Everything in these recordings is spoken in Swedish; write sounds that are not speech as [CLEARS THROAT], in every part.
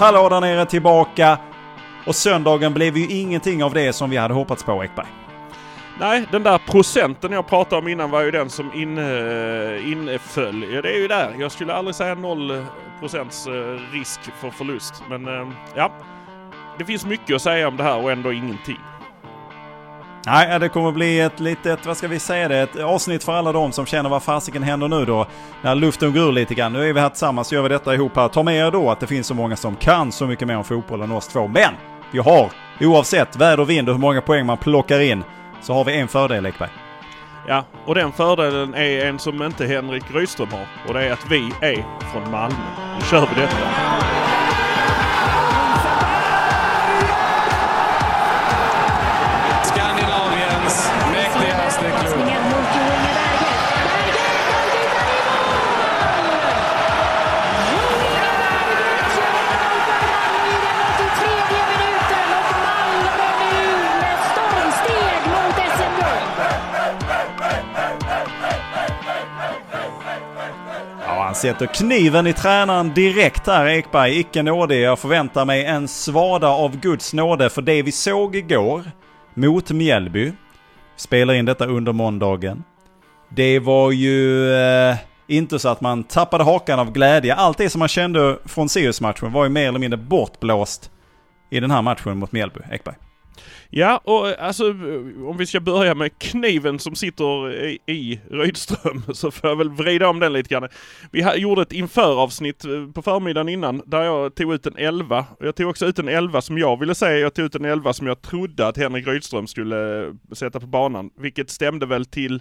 Hallå där nere tillbaka. Och söndagen blev ju ingenting av det som vi hade hoppats på Ekberg. Nej, den där procenten jag pratade om innan var ju den som in, eh, inföll. Ja, det är ju där. Jag skulle aldrig säga noll procents eh, risk för förlust. Men eh, ja, det finns mycket att säga om det här och ändå ingenting. Nej, det kommer bli ett litet, vad ska vi säga det, ett avsnitt för alla de som känner vad fasiken händer nu då. När luften går ur lite grann. Nu är vi här tillsammans, gör vi detta ihop här. Ta med er då att det finns så många som kan så mycket mer om fotboll än oss två. Men vi har, oavsett väder och vind och hur många poäng man plockar in, så har vi en fördel Ekberg. Ja, och den fördelen är en som inte Henrik Rydström har. Och det är att vi är från Malmö. Nu kör vi detta. Sätter kniven i tränaren direkt här Ekberg. Icke nådig. Jag förväntar mig en svada av Guds nåde för det vi såg igår mot Mjällby. Spelar in detta under måndagen. Det var ju eh, inte så att man tappade hakan av glädje. Allt det som man kände från Sirius-matchen var ju mer eller mindre bortblåst i den här matchen mot Mjällby, Ekberg. Ja, och eh, alltså om vi ska börja med kniven som sitter i, i Rydström [LAUGHS] så får jag väl vrida om den lite grann. Vi gjorde ett införavsnitt eh, på förmiddagen innan där jag tog ut en 11. Jag tog också ut en 11 som jag ville säga. Jag tog ut en 11 som jag trodde att Henrik Rydström skulle eh, sätta på banan. Vilket stämde väl till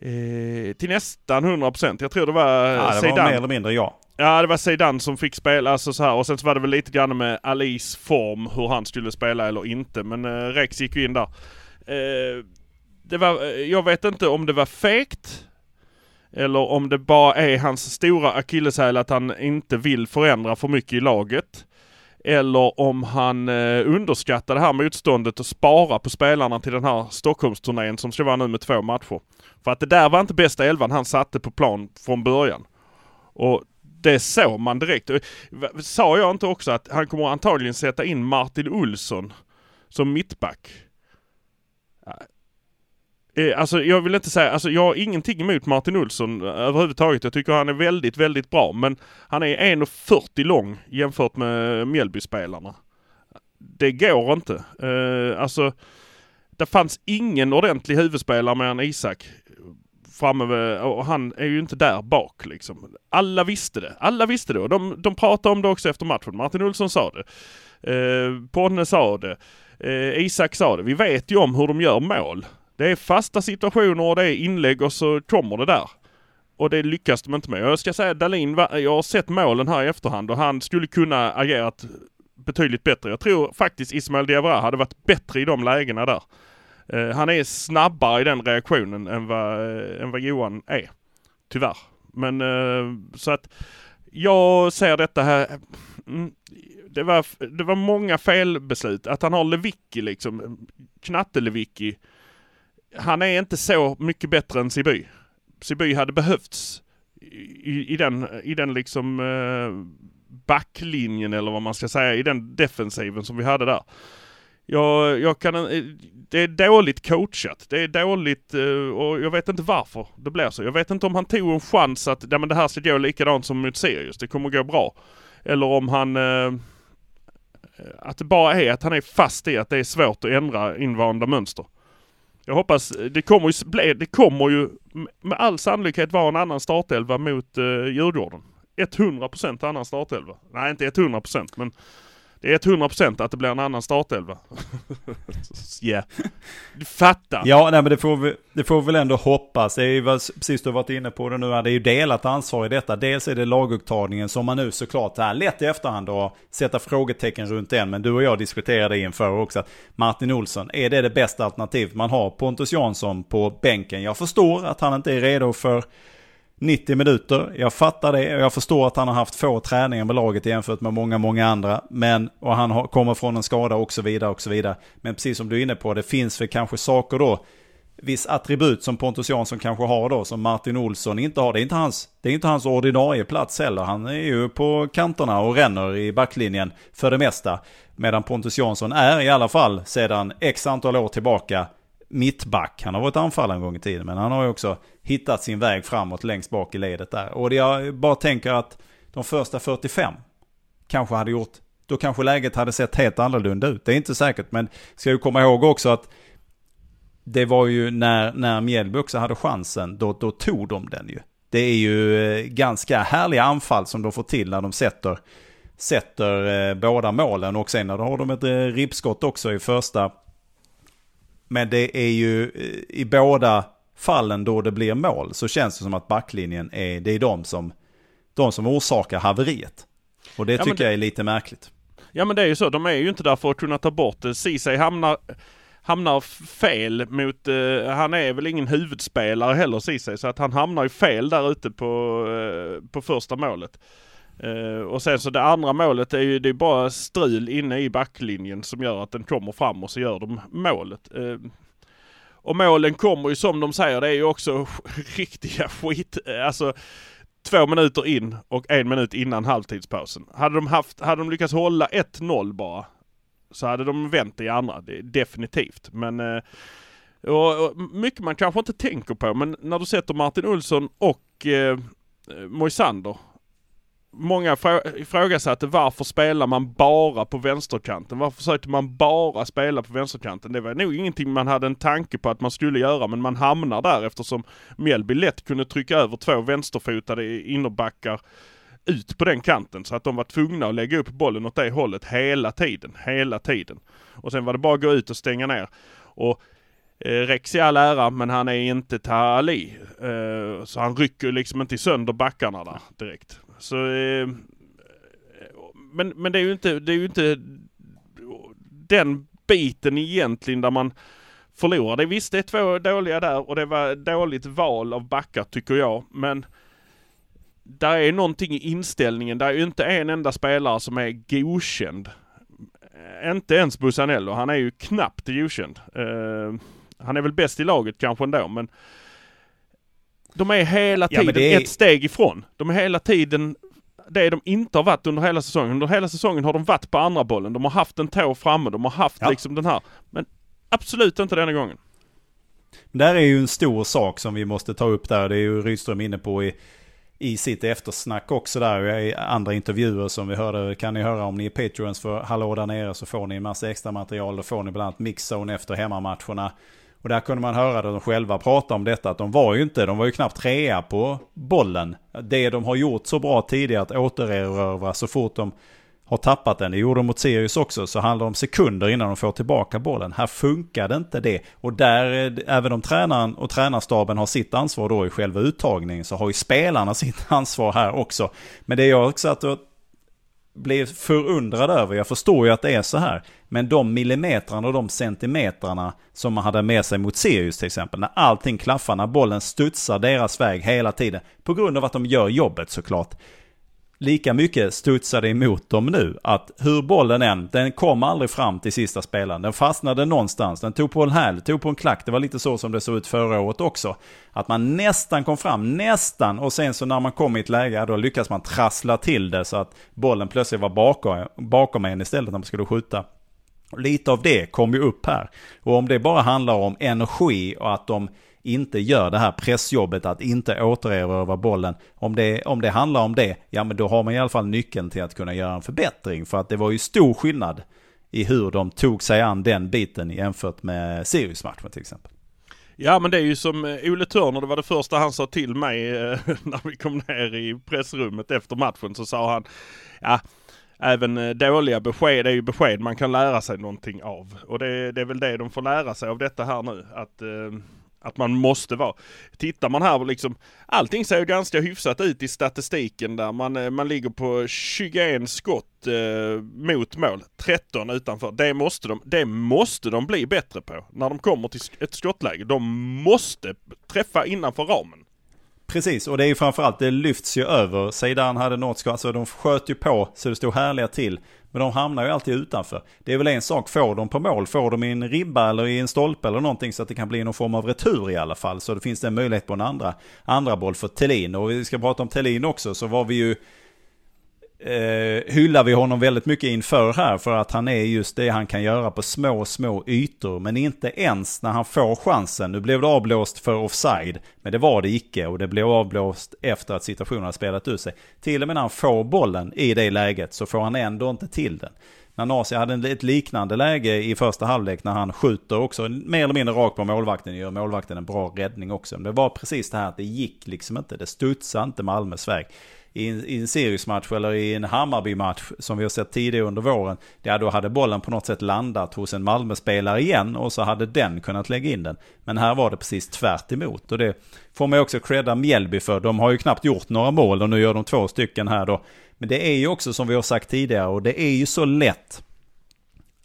eh, till nästan 100%. Jag tror det var Ja, det var Zeidan. mer eller mindre ja. Ja, det var Zeidan som fick spela, alltså så här. Och sen så var det väl lite grann med Alis form, hur han skulle spela eller inte. Men eh, Rex gick ju in där. Eh, det var, eh, jag vet inte om det var fegt eller om det bara är hans stora akilleshäl att han inte vill förändra för mycket i laget. Eller om han eh, underskattar det här motståndet och sparar på spelarna till den här Stockholmsturnén som ska vara nu med två matcher. För att det där var inte bästa elvan han satte på plan från början. Och det såg man direkt. Sa jag inte också att han kommer antagligen sätta in Martin Olsson som mittback? Eh, eh, alltså jag vill inte säga, alltså jag har ingenting emot Martin Olsson eh, överhuvudtaget. Jag tycker han är väldigt, väldigt bra. Men han är 1,40 lång jämfört med Mjällbyspelarna. Det går inte. Alltså, det fanns ingen ordentlig huvudspelare mer än Isak framme vid, och han är ju inte där bak liksom. Alla visste det. Alla visste det och de, de pratade om det också efter matchen. Martin Olsson sa det. Eh, Ponne sa det. Eh, Isak sa det. Vi vet ju om hur de gör mål. Det är fasta situationer och det är inlägg och så kommer det där. Och det lyckas de inte med. Jag ska säga Dalin, jag har sett målen här i efterhand och han skulle kunna agerat betydligt bättre. Jag tror faktiskt Ismael Diawara hade varit bättre i de lägena där. Eh, han är snabbare i den reaktionen än vad, eh, än vad Johan är. Tyvärr. Men eh, så att jag ser detta här. Mm, det, var, det var många felbeslut. Att han har Lewicki liksom. Knatte-Lewicki. Han är inte så mycket bättre än Siby. Siby hade behövts i, i den, i den liksom eh, backlinjen eller vad man ska säga. I den defensiven som vi hade där. Jag, jag kan, det är dåligt coachat. Det är dåligt eh, och jag vet inte varför det blir så. Jag vet inte om han tog en chans att nej men det här ska gå likadant som mot Sirius. Det kommer gå bra. Eller om han... Eh, att det bara är att han är fast i att det är svårt att ändra invanda mönster. Jag hoppas, det kommer ju, bli, det kommer ju med all sannolikhet vara en annan startelva mot eh, Djurgården. 100% annan startelva. Nej, inte 100% men det är 100% att det blir en annan startelva. [LAUGHS] Ja, du fattar. Ja, nej, men det får, vi, det får vi väl ändå hoppas. Det är ju vad- precis du har varit inne på det nu. Det är ju delat ansvar i detta. Dels är det lagupptagningen som man nu såklart är lätt i efterhand att sätta frågetecken runt den. Men du och jag diskuterade inför också att Martin Olsson, är det det bästa alternativet man har? Pontus Jansson på bänken. Jag förstår att han inte är redo för 90 minuter. Jag fattar det och jag förstår att han har haft få träningar med laget jämfört med många, många andra. Men, och han har, kommer från en skada och så vidare och så vidare. Men precis som du är inne på, det finns väl kanske saker då viss attribut som Pontus Jansson kanske har då, som Martin Olsson inte har. Det är inte hans, det är inte hans ordinarie plats heller. Han är ju på kanterna och ränner i backlinjen för det mesta. Medan Pontus Jansson är i alla fall sedan x antal år tillbaka mittback. Han har varit anfallare en gång i tiden, men han har ju också hittat sin väg framåt längst bak i ledet där. Och jag bara tänker att de första 45 kanske hade gjort, då kanske läget hade sett helt annorlunda ut. Det är inte säkert, men ska ju komma ihåg också att det var ju när, när Mjällby också hade chansen, då, då tog de den ju. Det är ju eh, ganska härliga anfall som de får till när de sätter, sätter eh, båda målen. Och sen har de ett eh, ribbskott också i första. Men det är ju i båda fallen då det blir mål så känns det som att backlinjen är, det är de som, de som orsakar haveriet. Och det ja, tycker det, jag är lite märkligt. Ja men det är ju så, de är ju inte där för att kunna ta bort det. Ceesay hamnar hamnar fel mot, uh, han är väl ingen huvudspelare heller Ceesay, så att han hamnar ju fel där ute på, uh, på första målet. Uh, och sen så det andra målet är ju, det är bara strul inne i backlinjen som gör att den kommer fram och så gör de målet. Eh, och målen kommer ju som de säger, det är ju också [LAUGHS] riktiga skit, eh, alltså två minuter in och en minut innan halvtidspausen. Hade de haft, hade de lyckats hålla 1-0 bara så hade de vänt i andra, det, definitivt. Men uh, och, och mycket man kanske inte tänker på, men när du sätter Martin Olsson och Moisander. Många ifrågasatte varför spelar man bara på vänsterkanten? Varför försökte man bara spela på vänsterkanten? Det var nog ingenting man hade en tanke på att man skulle göra, men man hamnar där eftersom Mjällby lätt kunde trycka över två vänsterfotade innerbackar ut på den kanten så att de var tvungna att lägga upp bollen åt det hållet hela tiden, hela tiden. Och sen var det bara att gå ut och stänga ner. Och eh, Rex i all ära, men han är inte Tali. Eh, så han rycker liksom inte sönder backarna där direkt. Så, eh, men, men det är ju inte, det är ju inte den biten egentligen där man förlorar. Det visst, det är två dåliga där och det var dåligt val av backar tycker jag. Men där är någonting i inställningen. Där är ju inte en enda spelare som är godkänd. Inte ens Busanello. Han är ju knappt godkänd. Uh, han är väl bäst i laget kanske ändå men de är hela tiden ja, är... ett steg ifrån. De är hela tiden det de inte har varit under hela säsongen. Under hela säsongen har de varit på andra bollen. De har haft en tå framme. De har haft ja. liksom den här. Men absolut inte denna gången. Det här är ju en stor sak som vi måste ta upp där. Det är ju Rydström inne på i i sitt eftersnack också där i andra intervjuer som vi hörde kan ni höra om ni är Patreons för Hallå där nere så får ni en massa extra material. Då får ni bland annat mixzone efter hemmamatcherna. Och där kunde man höra de själva prata om detta att de var ju inte, de var ju knappt trea på bollen. Det de har gjort så bra tidigare att återerövra så fort de har tappat den. Det gjorde de mot Sirius också. Så handlar det om sekunder innan de får tillbaka bollen. Här funkade inte det. Och där, även om tränaren och tränarstaben har sitt ansvar då i själva uttagningen så har ju spelarna sitt [LAUGHS] ansvar här också. Men det jag också att blev förundrad över, jag förstår ju att det är så här, men de millimetrarna och de centimetrarna som man hade med sig mot Sirius till exempel, när allting klaffar, när bollen studsar deras väg hela tiden, på grund av att de gör jobbet såklart lika mycket studsade emot dem nu. Att hur bollen än, den kom aldrig fram till sista spelaren. Den fastnade någonstans, den tog på en häl, tog på en klack. Det var lite så som det såg ut förra året också. Att man nästan kom fram, nästan. Och sen så när man kom i ett läge, då lyckas man trassla till det så att bollen plötsligt var bakom, bakom en istället när man skulle skjuta. Lite av det kom ju upp här. Och om det bara handlar om energi och att de inte gör det här pressjobbet att inte återerövra bollen. Om det, om det handlar om det, ja men då har man i alla fall nyckeln till att kunna göra en förbättring. För att det var ju stor skillnad i hur de tog sig an den biten jämfört med Sirius-matchen till exempel. Ja men det är ju som eh, Ole Törner, det var det första han sa till mig eh, [LAUGHS] när vi kom ner i pressrummet efter matchen så sa han Ja även eh, dåliga besked är ju besked man kan lära sig någonting av. Och det, det är väl det de får lära sig av detta här nu. Att att man måste vara. Tittar man här liksom, allting ser ju ganska hyfsat ut i statistiken där man, eh, man ligger på 21 skott eh, mot mål, 13 utanför. Det måste, de, det måste de bli bättre på när de kommer till ett skottläge. De måste träffa innanför ramen. Precis, och det är ju framförallt, det lyfts ju över. Zeidan hade något skott, alltså de sköt ju på så det stod härliga till. Men de hamnar ju alltid utanför. Det är väl en sak, får de på mål, får de i en ribba eller i en stolpe eller någonting så att det kan bli någon form av retur i alla fall. Så det finns det en möjlighet på en andra, andra boll för Tellin. Och vi ska prata om Tellin också, så var vi ju eh, hyllar vi honom väldigt mycket inför här för att han är just det han kan göra på små, små ytor. Men inte ens när han får chansen. Nu blev det avblåst för offside, men det var det icke och det blev avblåst efter att situationen har spelat ut sig. Till och med när han får bollen i det läget så får han ändå inte till den. Nanasi hade ett liknande läge i första halvlek när han skjuter också mer eller mindre rakt på målvakten. Gör målvakten en bra räddning också. Men det var precis det här att det gick liksom inte. Det studsade inte Malmös väg i en, i en Sirius-match eller i en Hammarby-match som vi har sett tidigare under våren. Ja, då hade bollen på något sätt landat hos en Malmö-spelare igen och så hade den kunnat lägga in den. Men här var det precis tvärt emot. Och det får man också credda Mjällby för. De har ju knappt gjort några mål och nu gör de två stycken här då. Men det är ju också som vi har sagt tidigare och det är ju så lätt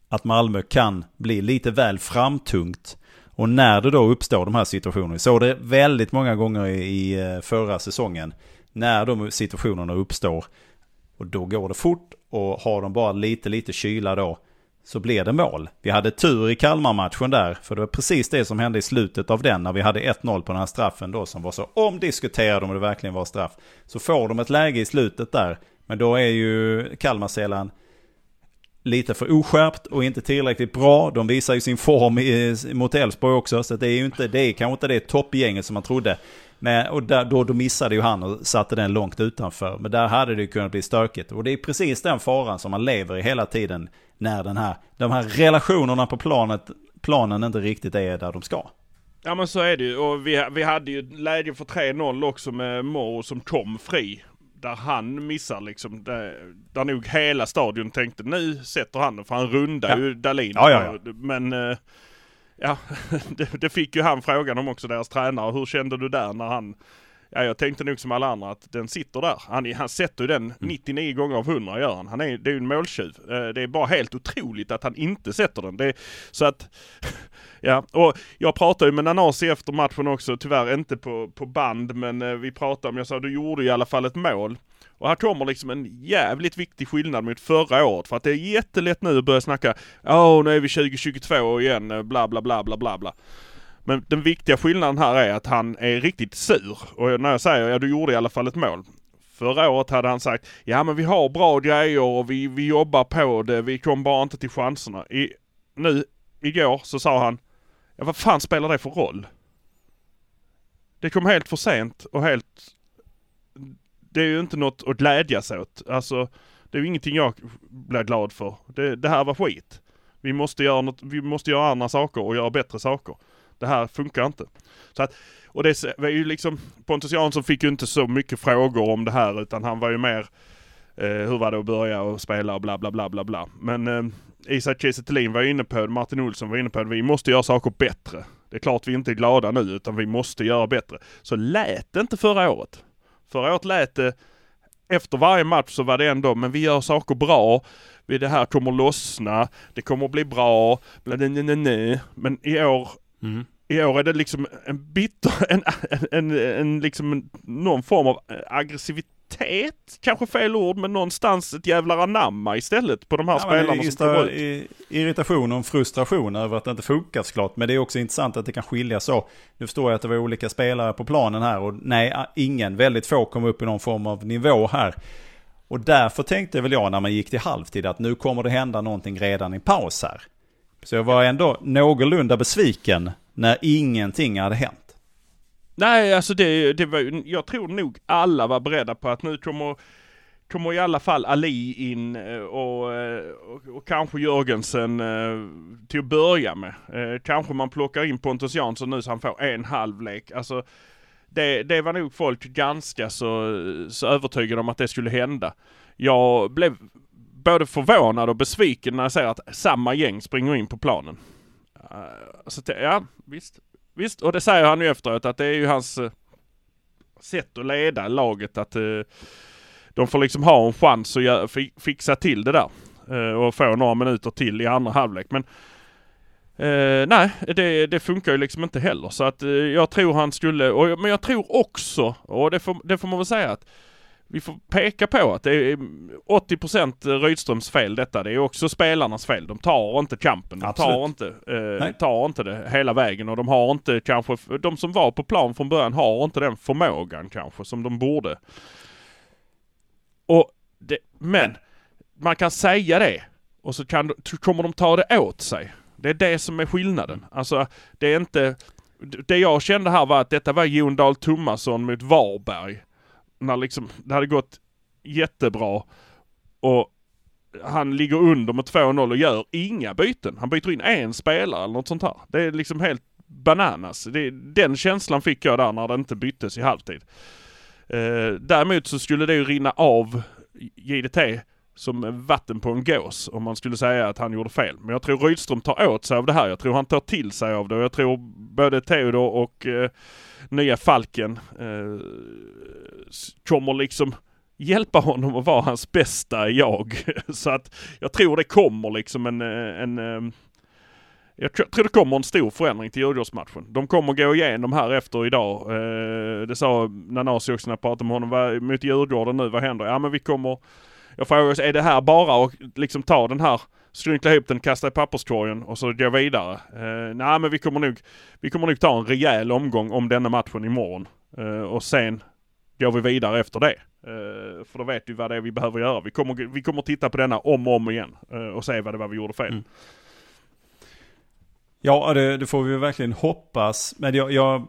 att Malmö kan bli lite väl framtungt. Och när det då uppstår de här situationerna, såg det väldigt många gånger i eh, förra säsongen när de situationerna uppstår. Och då går det fort och har de bara lite, lite kyla då så blir det mål. Vi hade tur i Kalmar-matchen där, för det var precis det som hände i slutet av den när vi hade 1-0 på den här straffen då som var så omdiskuterad om det verkligen var straff. Så får de ett läge i slutet där, men då är ju Kalmar sällan lite för oskärpt och inte tillräckligt bra. De visar ju sin form i, mot Elfsborg också, så det är ju inte, det är kanske inte det toppgänget som man trodde. Men, och där, då, då missade ju han och satte den långt utanför. Men där hade det ju kunnat bli stökigt. Och det är precis den faran som man lever i hela tiden när den här, de här relationerna på planet, planen inte riktigt är där de ska. Ja men så är det ju. Och vi, vi hade ju läge för 3-0 också med Mo som kom fri. Där han missar liksom. Där, där nog hela stadion tänkte nu sätter han den. För han rundar ja. ju Dalin. Ja, ja, ja. Men eh, Ja, [LAUGHS] det, det, fick ju han frågan om också, deras tränare. Hur kände du där när han... Ja, jag tänkte nog som alla andra att den sitter där. Han, han sätter ju den 99 mm. gånger av 100 gör han. han är, det är ju en måltjuv. Eh, det är bara helt otroligt att han inte sätter den. Det, så att... [LAUGHS] Ja, och jag pratade ju med Nanasi efter matchen också, tyvärr inte på, på band, men eh, vi pratade om, jag sa du gjorde i alla fall ett mål. Och här kommer liksom en jävligt viktig skillnad mot förra året. För att det är jättelätt nu att börja snacka, åh nu är vi 2022 igen, bla bla bla bla bla bla. Men den viktiga skillnaden här är att han är riktigt sur. Och när jag säger, ja du gjorde i alla fall ett mål. Förra året hade han sagt, ja men vi har bra grejer och vi, vi jobbar på det, vi kom bara inte till chanserna. I, nu, igår så sa han, ja vad fan spelar det för roll? Det kom helt för sent och helt det är ju inte något att glädjas åt. Alltså, det är ju ingenting jag blir glad för. Det, det här var skit. Vi måste göra något, vi måste göra andra saker och göra bättre saker. Det här funkar inte. Så att, och det var ju liksom, Pontus Jansson fick ju inte så mycket frågor om det här utan han var ju mer eh, hur var det att börja och spela och bla bla bla bla bla. Men eh, Isak Kiese var inne på det, Martin Olsson var inne på det, vi måste göra saker bättre. Det är klart vi inte är glada nu utan vi måste göra bättre. Så lät det inte förra året. Förra året lät det, efter varje match så var det ändå, men vi gör saker bra. Det här kommer lossna, det kommer bli bra, bla, nej, nej, nej. Men i år, mm. i år är det liksom en bitter, [LAUGHS] en, en, en, en liksom någon form av aggressivitet irritet, kanske fel ord, men någonstans ett jävla anamma istället på de här ja, spelarna som kommer ut. Irritation och frustration över att det inte funkar såklart. Men det är också intressant att det kan skilja så. Nu förstår jag att det var olika spelare på planen här och nej, ingen, väldigt få kom upp i någon form av nivå här. Och därför tänkte väl jag när man gick till halvtid att nu kommer det hända någonting redan i paus här. Så jag var ändå någorlunda besviken när ingenting hade hänt. Nej, alltså det, det var, jag tror nog alla var beredda på att nu kommer, kommer i alla fall Ali in eh, och, eh, och, och kanske Jörgensen eh, till att börja med. Kanske man plockar in Pontus Jansson nu så han får en halvlek. Alltså, det, det var nog folk ganska så, så övertygade om att det skulle hända. Jag blev både förvånad och besviken när jag ser att samma gäng springer in på planen. Så ja, visst. Visst, och det säger han ju efteråt att det är ju hans eh, sätt att leda laget att eh, de får liksom ha en chans att fixa till det där. Eh, och få några minuter till i andra halvlek. Men eh, nej, det, det, funkar ju liksom inte heller. Så att jag tror han skulle, och, men jag tror också, och det får, det får man väl säga att vi får peka på att det är 80% Rydströms fel detta. Det är också spelarnas fel. De tar inte kampen. De tar inte, eh, tar inte det hela vägen och de har inte kanske, de som var på plan från början har inte den förmågan kanske som de borde. Och det, men man kan säga det och så kan, kommer de ta det åt sig. Det är det som är skillnaden. Alltså det är inte, det jag kände här var att detta var Jon Dahl Tomasson mot Varberg när liksom, det hade gått jättebra och han ligger under med 2-0 och gör inga byten. Han byter in en spelare eller något sånt här. Det är liksom helt bananas. Det, den känslan fick jag där när det inte byttes i halvtid. Eh, däremot så skulle det ju rinna av JDT som vatten på en gås om man skulle säga att han gjorde fel. Men jag tror Rydström tar åt sig av det här. Jag tror han tar till sig av det och jag tror både Theodor och eh, nya Falken eh, kommer liksom hjälpa honom att vara hans bästa jag. [LAUGHS] Så att jag tror det kommer liksom en, eh, en ehm, jag tror det kommer en stor förändring till Djurgårdsmatchen. De kommer gå igenom här efter idag. Eh, det sa Nanasi också när jag pratade med honom. Mot Djurgården nu, vad händer? Ja men vi kommer... Jag frågar oss, är det här bara att liksom ta den här skrynkla ihop den, kasta i papperskorgen och så gå vidare. Eh, nej men vi kommer nog, vi kommer nog ta en rejäl omgång om denna matchen imorgon. Och sen går vi vidare efter det. Uh, för då vet vi vad det är vi behöver göra. Vi kommer, vi kommer titta på denna om och om igen uh, och se vad det var vi gjorde fel. Mm. Ja, det, det, får vi verkligen hoppas. Men jag, jag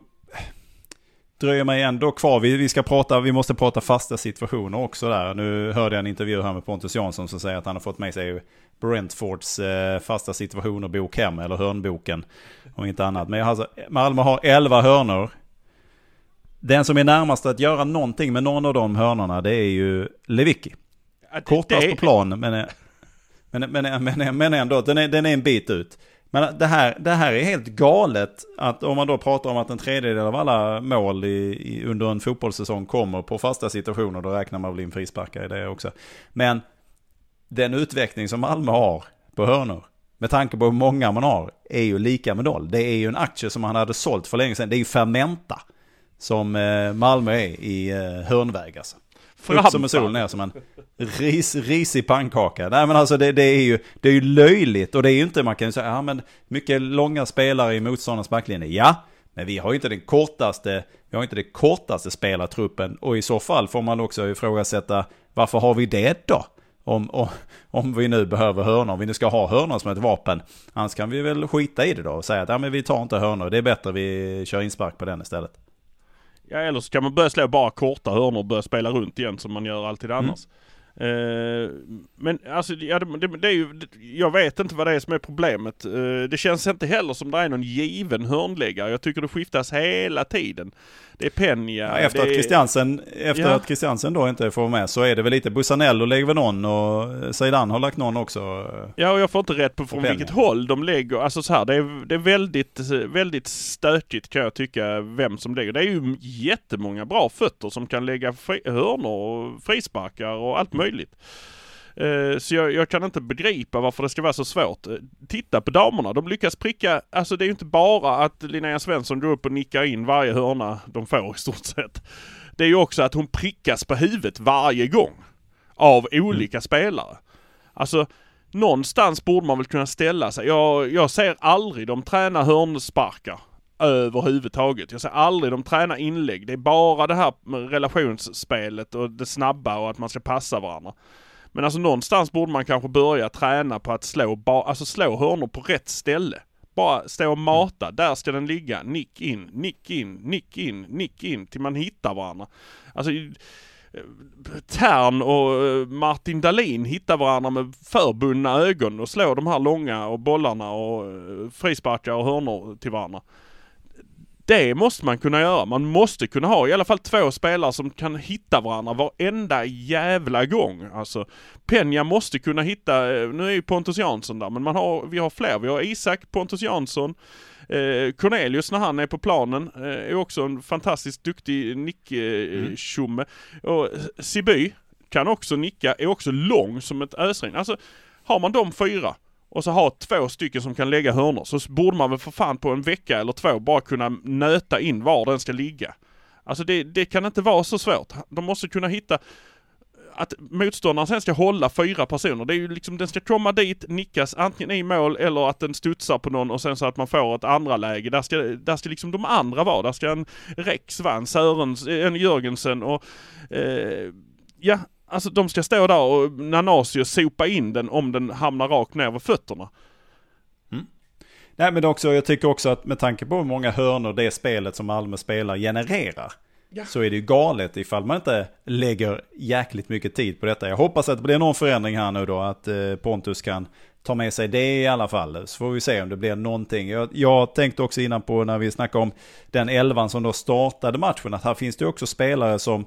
dröjer mig ändå kvar. Vi, vi, ska prata, vi måste prata fasta situationer också där. Nu hörde jag en intervju här med Pontus Jansson som säger att han har fått med sig Brentfords eh, fasta situationer bok hem, eller hörnboken. Om inte annat. Men alltså, Malmö har 11 hörnor. Den som är närmast att göra någonting med någon av de hörnorna det är ju Levicki. Kortast på plan men, men, men, men, men ändå, den är, den är en bit ut. Men det här, det här är helt galet att om man då pratar om att en tredjedel av alla mål i, i, under en fotbollssäsong kommer på fasta situationer, då räknar man väl in frisparkar i det också. Men den utveckling som Malmö har på hörnor, med tanke på hur många man har, är ju lika med noll. Det är ju en aktie som man hade sålt för länge sedan. Det är ju Fermenta som eh, Malmö är i eh, hörnväg alltså. Upp som en sol, ner som en ris, risig pannkaka. Nej men alltså det, det, är ju, det är ju löjligt och det är ju inte, man kan ju säga, ja men mycket långa spelare i motståndarnas backlinje. Ja, men vi har ju inte den kortaste, vi har inte den kortaste spelartruppen och i så fall får man också ifrågasätta varför har vi det då? Om, om, om vi nu behöver hörnor, om vi nu ska ha hörnor som ett vapen. Annars kan vi väl skita i det då och säga att ja, men vi tar inte hörnor, det är bättre vi kör inspark på den istället. Ja eller så kan man börja slå bara korta hörnor och börja spela runt igen som man gör alltid mm. annars. Uh, men alltså, ja, det, det, är ju, jag vet inte vad det är som är problemet. Uh, det känns inte heller som det är någon given hörnläggare. Jag tycker det skiftas hela tiden. Det är Peña. Ja, efter att, är... Christiansen, efter ja. att Christiansen då inte får med så är det väl lite Busanello lägger väl någon och Zeidan har lagt någon också. Ja och jag får inte rätt på från vilket håll de lägger. Alltså så här, det är, det är väldigt, väldigt stökigt kan jag tycka vem som lägger. Det är ju jättemånga bra fötter som kan lägga fri, hörnor och frisparkar och allt möjligt. Eh, så jag, jag, kan inte begripa varför det ska vara så svårt. Eh, titta på damerna, de lyckas pricka, alltså det är ju inte bara att Linnea Svensson går upp och nickar in varje hörna de får i stort sett. Det är ju också att hon prickas på huvudet varje gång. Av olika mm. spelare. Alltså någonstans borde man väl kunna ställa sig. Jag, jag ser aldrig de tränar hörnsparkar överhuvudtaget. Jag ser aldrig de tränar inlägg. Det är bara det här relationsspelet och det snabba och att man ska passa varandra. Men alltså någonstans borde man kanske börja träna på att slå, ba, alltså slå hörnor på rätt ställe. Bara stå och mata, där ska den ligga, nick in, nick in, nick in, nick in, till man hittar varandra. Alltså Tern och eh, Martin Dahlin hittar varandra med förbundna ögon och slår de här långa och bollarna och eh, frisparkar och hörnor till varandra. Det måste man kunna göra. Man måste kunna ha i alla fall två spelare som kan hitta varandra varenda jävla gång. Alltså, Penja måste kunna hitta, eh, nu är ju Pontus Jansson där, men man har, vi har fler. Vi har Isak, Pontus Jansson, eh, Cornelius när han är på planen eh, är också en fantastiskt duktig nick-tjomme. Eh, mm. Och Siby kan också nicka, är också lång som ett ösregn. Alltså, har man de fyra och så ha två stycken som kan lägga hörnor så borde man väl för fan på en vecka eller två bara kunna nöta in var den ska ligga. Alltså det, det kan inte vara så svårt. De måste kunna hitta att motståndaren sen ska hålla fyra personer. Det är ju liksom, den ska komma dit, nickas antingen i mål eller att den studsar på någon och sen så att man får ett andra läge. Där ska, där ska liksom de andra vara. Där ska en Rex vara, en Sörens, en Jörgensen och eh, ja, alltså de ska stå där och Nanasi sopa in den om den hamnar rakt ner vid fötterna. Nej men också, jag tycker också att med tanke på hur många hörnor det spelet som Malmö spelar genererar. Ja. Så är det ju galet ifall man inte lägger jäkligt mycket tid på detta. Jag hoppas att det blir någon förändring här nu då. Att eh, Pontus kan ta med sig det i alla fall. Så får vi se om det blir någonting. Jag, jag tänkte också innan på när vi snackade om den elvan som då startade matchen. Att här finns det också spelare som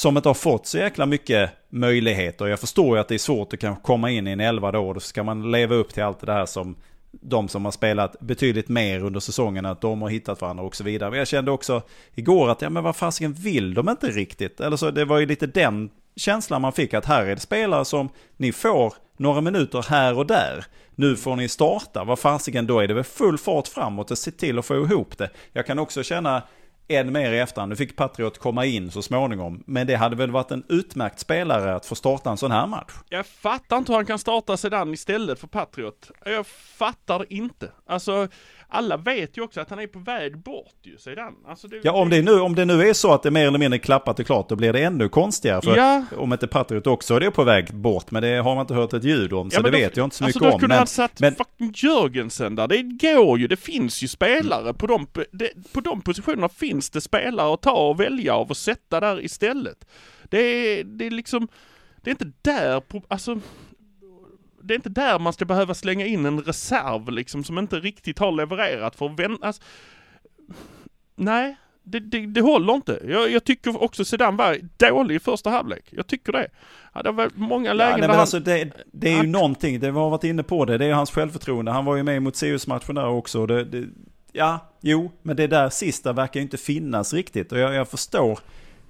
som inte har fått så jäkla mycket möjligheter. Jag förstår ju att det är svårt att kanske komma in i en elva då. Då ska man leva upp till allt det här som de som har spelat betydligt mer under säsongen, att de har hittat varandra och så vidare. Men jag kände också igår att, ja men vad fasiken vill de inte riktigt? Eller så det var ju lite den känslan man fick, att här är det spelare som ni får några minuter här och där. Nu får ni starta, vad fasiken då är det väl full fart framåt och se till att få ihop det. Jag kan också känna än mer i efterhand. Nu fick Patriot komma in så småningom. Men det hade väl varit en utmärkt spelare att få starta en sån här match. Jag fattar inte hur han kan starta sedan istället för Patriot. Jag fattar inte. Alltså, alla vet ju också att han är på väg bort ju sedan. Alltså det, Ja, om det, nu, om det nu är så att det mer eller mindre klappat och klart, då blir det ännu konstigare. För Ja. om inte Patriot också är det på väg bort, men det har man inte hört ett ljud om, så Ja, det då- vet jag inte så alltså mycket då om. kunde Men, han satt men fucking Jörgensen där. Det går ju. Det finns ju spelare. På, de, det, på de positionerna finns det spelare att ta och välja av och sätta där istället. Det är, det är liksom, det är inte där, alltså det är inte där man ska behöva slänga in en reserv liksom som inte riktigt har levererat för att vänta. Alltså, nej, det, det, det håller inte. Jag, jag tycker också Zidane var dålig i första halvlek. Jag tycker det. Ja, det var många Ja, lägen nej, där men han... alltså det, det är ju han- någonting, det var varit inne på det, det är ju hans självförtroende. Han var ju med mot Sirius-matchen där också. Det, ja, jo, men det där sista verkar ju inte finnas riktigt. Och jag, jag förstår,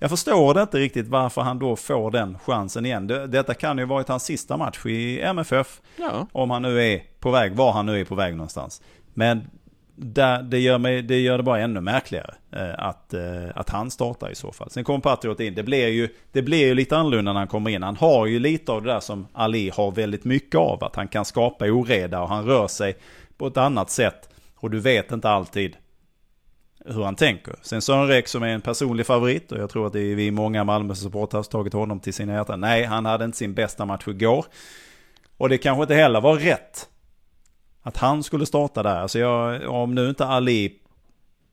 jag förstår det inte riktigt varför han då får den chansen igen. Det, detta kan ju varit hans sista match i MFF. Ja. Om han nu är på väg, var han nu är på väg någonstans. Men där, det, gör mig, det gör det bara ännu märkligare eh, att, eh, att han startar i så fall. Sen kommer Patriot in. Det blir, ju, det blir ju lite annorlunda när han kommer in. Han har ju lite av det där som Ali har väldigt mycket av. Att han kan skapa oreda och han rör sig på ett annat sätt. Och du vet inte alltid hur han tänker. Sen Sören Rex som är en personlig favorit och jag tror att det är vi många Malmö-supportrar som tagit honom till sina hjärtan. Nej, han hade inte sin bästa match igår. Och det kanske inte heller var rätt att han skulle starta där. Alltså jag, om nu inte Ali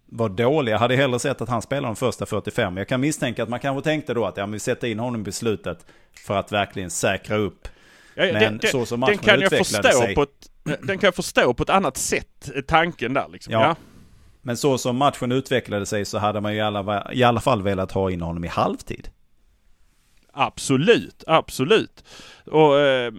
var dålig, jag hade hellre sett att han spelade de första 45. Jag kan misstänka att man kanske tänkte då att ja, men vi sätter in honom i beslutet för att verkligen säkra upp. Ja, Men så som matchen den kan jag utvecklade förstå sig. på ett, Den kan jag förstå på ett annat sätt, eh, tanken där liksom. Ja. Ja. Men så som matchen utvecklade sig så hade man ju i alla, i alla fall velat ha in honom i halvtid. Absolut, absolut. Och eh,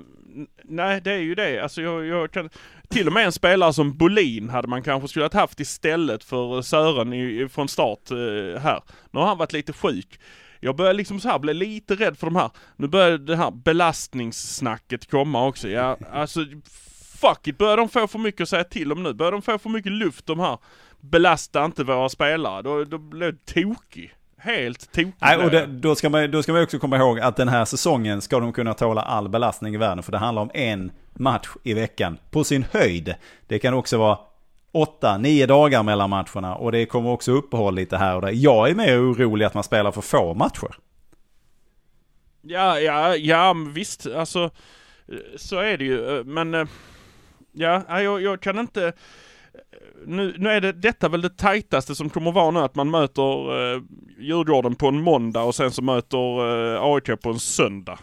nej, det är ju det. Alltså jag, jag kan... Till och med en spelare som Bolin hade man kanske skulle ha haft istället för Sören i, i- från start eh, här. Nu har han varit lite sjuk. Jag börjar liksom så här bli lite rädd för de här. Nu börjar det här belastningssnacket komma också. Ja, [LAUGHS] alltså fuck it. Börjar de få för mycket att säga till om nu? Börjar de få för mycket luft de här? Belasta inte våra spelare. Då, då blir jag tokig. Helt tokig. Nej, och det, då, ska man, då ska man också komma ihåg att den här säsongen ska de kunna tåla all belastning i världen. För det handlar om en match i veckan. På sin höjd. Det kan också vara åtta, nio dagar mellan matcherna. Och det kommer också uppehåll lite här och där. Jag är mer orolig att man spelar för få matcher. Ja, ja, ja visst. Alltså, eh, så är det ju. eh, Men, eh, ja, jag, jag kan inte... eh, Nu, nu är det detta väl det tajtaste som kommer vara nu, att man möter uh, Djurgården på en måndag och sen så möter uh, AIK på en söndag.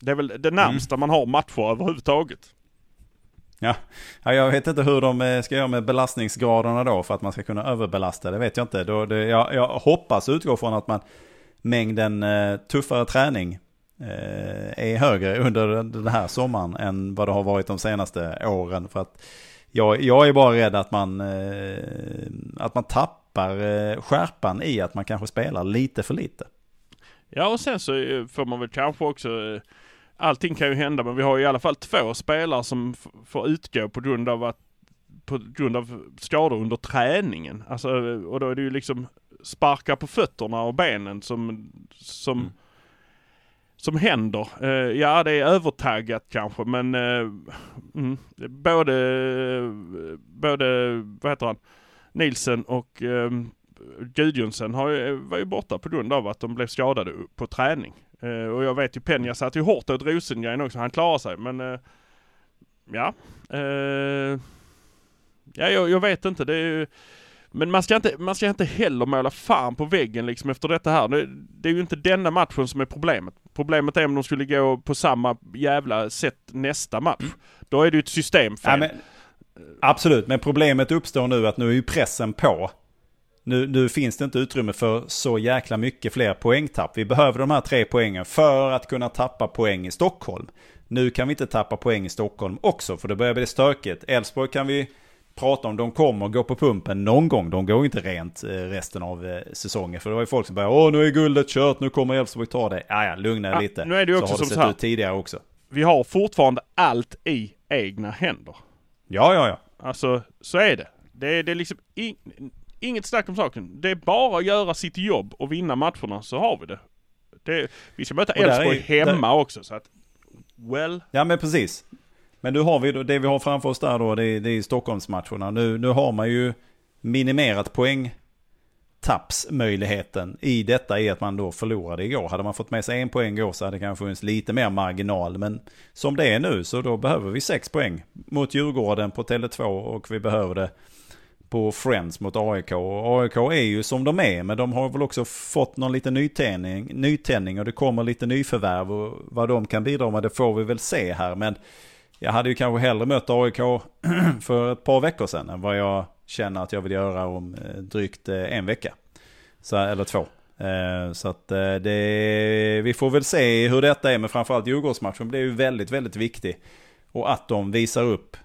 Det är väl det närmsta man har matcher överhuvudtaget. Ja. ja, jag vet inte hur de eh, ska göra med belastningsgraderna då för att man ska kunna överbelasta. Det vet jag inte. Då, det, jag, jag hoppas utgå från att man mängden eh, tuffare träning eh, är högre under den här sommaren än vad det har varit de senaste åren. För att jag, jag är bara rädd att man, eh, att man tappar eh, skärpan i att man kanske spelar lite för lite. Ja, och sen så eh, får man väl kanske också... Allting kan ju hända, men vi har i alla fall två spelare som får utgå på grund av att på grund av skador under träningen. Alltså, och då är det ju liksom sparkar på fötterna och benen som, som, Mm som händer. Eh, ja, det är övertaggat kanske men eh, mm, både, både, vad heter han, Nielsen och eh, Gudjonsen har, ju- var ju borta på grund av att de blev skadade på träning. Eh, och jag vet ju Penja satt ju hårt åt Rosengren också, han klarar sig men eh, ja. Eh, ja, jag, jag vet inte. Det är ju, men man ska, inte, man ska inte heller måla fan på väggen liksom efter detta här. Det, det är ju inte denna matchen som är problemet. Problemet är om de skulle gå på samma jävla sätt nästa match. Då är det ju ett systemfel. Ja, men, absolut, men problemet uppstår nu att nu är ju pressen på. Nu, nu finns det inte utrymme för så jäkla mycket fler poängtapp. Vi behöver de här tre poängen för att kunna tappa poäng i Stockholm. Nu kan vi inte tappa poäng i Stockholm också, för då börjar bli stökigt. Elfsborg kan vi prata om, de kommer gå på pumpen någon gång. De går inte rent eh, resten av eh, säsongen. För det var ju folk som började, åh nu är guldet kört, nu kommer Elfsborg ta det. Ja, ja, lugna er Ja, lite. nu är det ju också så har det sett här. ut tidigare också. Vi har fortfarande allt i egna händer. Ja, ja, ja. Alltså, så är det. Det är, det är liksom ing, inget snack om saken. Det är bara att göra sitt jobb och vinna matcherna så har vi det. det vi ska möta där Elfsborg hemma också så att, well. Ja men precis. Men nu har vi det vi har framför oss där då, det är, det är Stockholmsmatcherna. Nu, nu har man ju minimerat poängtappsmöjligheten i detta i att man då förlorade igår. Hade man fått med sig en poäng igår så hade det kanske funnits lite mer marginal. Men som det är nu så då behöver vi sex poäng mot Djurgården på Tele2 och vi behöver det på Friends mot AIK. Och AIK är ju som de är, men de har väl också fått någon liten nytändning, nytändning och det kommer lite nyförvärv och vad de kan bidra med det får vi väl se här. Men jag hade ju kanske hellre mött AIK [CLEARS THROAT] för ett par veckor sedan än vad jag känner att jag vill göra om eh, drygt eh, en vecka. Så, eller två. Eh, så att det, vi får väl se hur detta är, men framförallt Djurgårdsmatchen blir ju väldigt, väldigt viktig. Och att de visar upp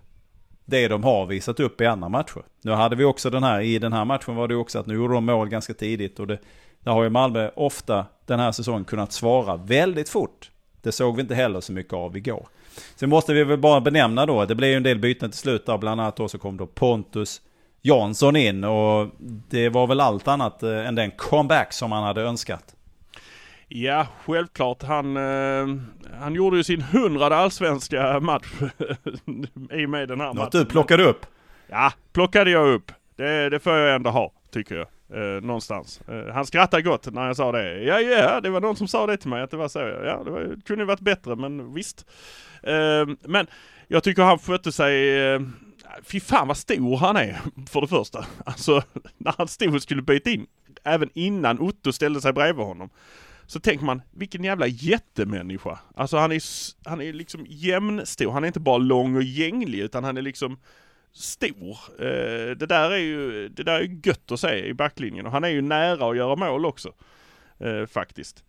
det de har visat upp i andra matcher. Nu hade vi också den här, i den här matchen var det också att nu gjorde de mål ganska tidigt och det, där har ju Malmö ofta den här säsongen kunnat svara väldigt fort. Det såg vi inte heller så mycket av igår. Sen måste vi väl bara benämna då, det blev ju en del byten till slut där, bland annat då så kom då Pontus Jansson in och det var väl allt annat eh, än den comeback som man hade önskat. Ja, självklart. Han, eh, han gjorde ju sin hundrade allsvenska match [LAUGHS] i och med den här Något matchen. du plockade upp. Ja, plockade jag upp. Det, det får jag ändå ha, tycker jag. Eh, någonstans. Eh, han skrattade gott när jag sa det. Ja, ja, det var någon som sa det till mig att det var så. Ja, det var, kunde ju varit bättre, men visst. Eh, men jag tycker han skötte sig... Eh, fy fan vad stor han är, för det första. Alltså, när han stod och skulle byta in, även innan Otto ställde sig bredvid honom. Så tänker man, vilken jävla jättemänniska. Alltså han är, han är liksom jämnstor. Han är inte bara lång och gänglig utan han är liksom stor. Eh, det där är ju det där är gött att se i backlinjen och han är ju nära att göra mål också. Eh, faktiskt.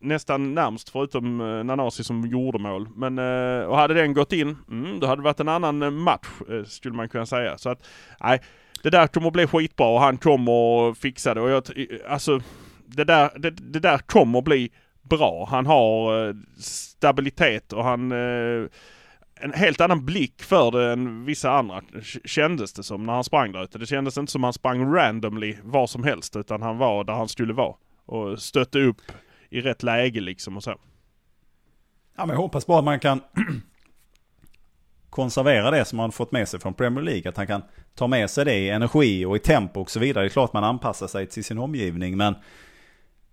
Nästan närmst förutom eh, Nanasi som gjorde mål. Men, eh, och hade den gått in, mm, då hade det varit en annan eh, match eh, skulle man kunna säga. Så att, nej, det där kommer att bli skitbra och han kommer att fixa det. Och jag, alltså, det där, det, det där kommer att bli bra. Han har eh, stabilitet och han eh, en helt annan blick för det än vissa andra kändes det som när han sprang där ute. Det kändes inte som han sprang randomly var som helst utan han var där han skulle vara. Och stötte upp i rätt läge liksom och så. Ja, men jag hoppas bara att man kan [CLEARS THROAT] konservera det som man fått med sig från Premier League. Att han kan ta med sig det i energi och i tempo och så vidare. Det är klart man anpassar sig till sin omgivning. Men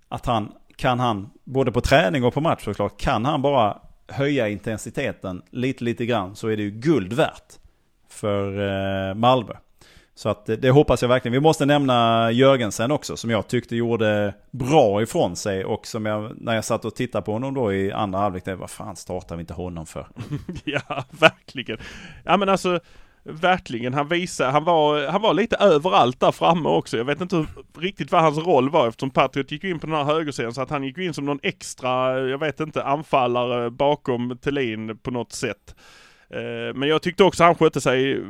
att han, kan han, både på träning och på match såklart, kan han bara höja intensiteten lite, lite grann så är det ju guld värt för eh, Malmö. Så att det, det hoppas jag verkligen. Vi måste nämna Jörgensen också som jag tyckte gjorde bra ifrån sig och som jag, när jag satt och tittade på honom då i andra halvlek, vad fan startar vi inte honom för? [LAUGHS] ja, verkligen. Ja men alltså Verkligen, han visade, han var, han var lite överallt där framme också. Jag vet inte hur, riktigt vad hans roll var eftersom Patriot gick in på den här högersidan så att han gick in som någon extra, jag vet inte, anfallare bakom Thelin på något sätt. Eh, Men jag tyckte också han skötte sig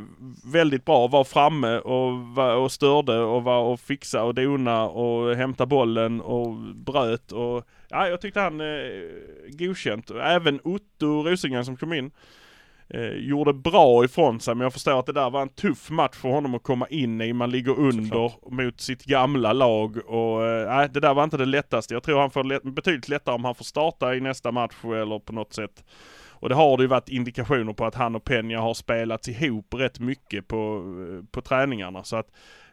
väldigt bra, var framme och, var, och störde och var och fixa och dona och hämta bollen och bröt och ja, jag tyckte han eh, godkänt. Även Otto Rosengren som kom in eh, gjorde bra ifrån sig men jag förstår att det där var en tuff match för honom att komma in i. Man ligger under mot sitt gamla lag och eh, det där var inte det lättaste. Jag tror han får lätt, betydligt lättare om han får starta i nästa match eller på något sätt. Och det har det ju varit indikationer på att han och Peña har spelat ihop rätt mycket på, eh, på träningarna. Så att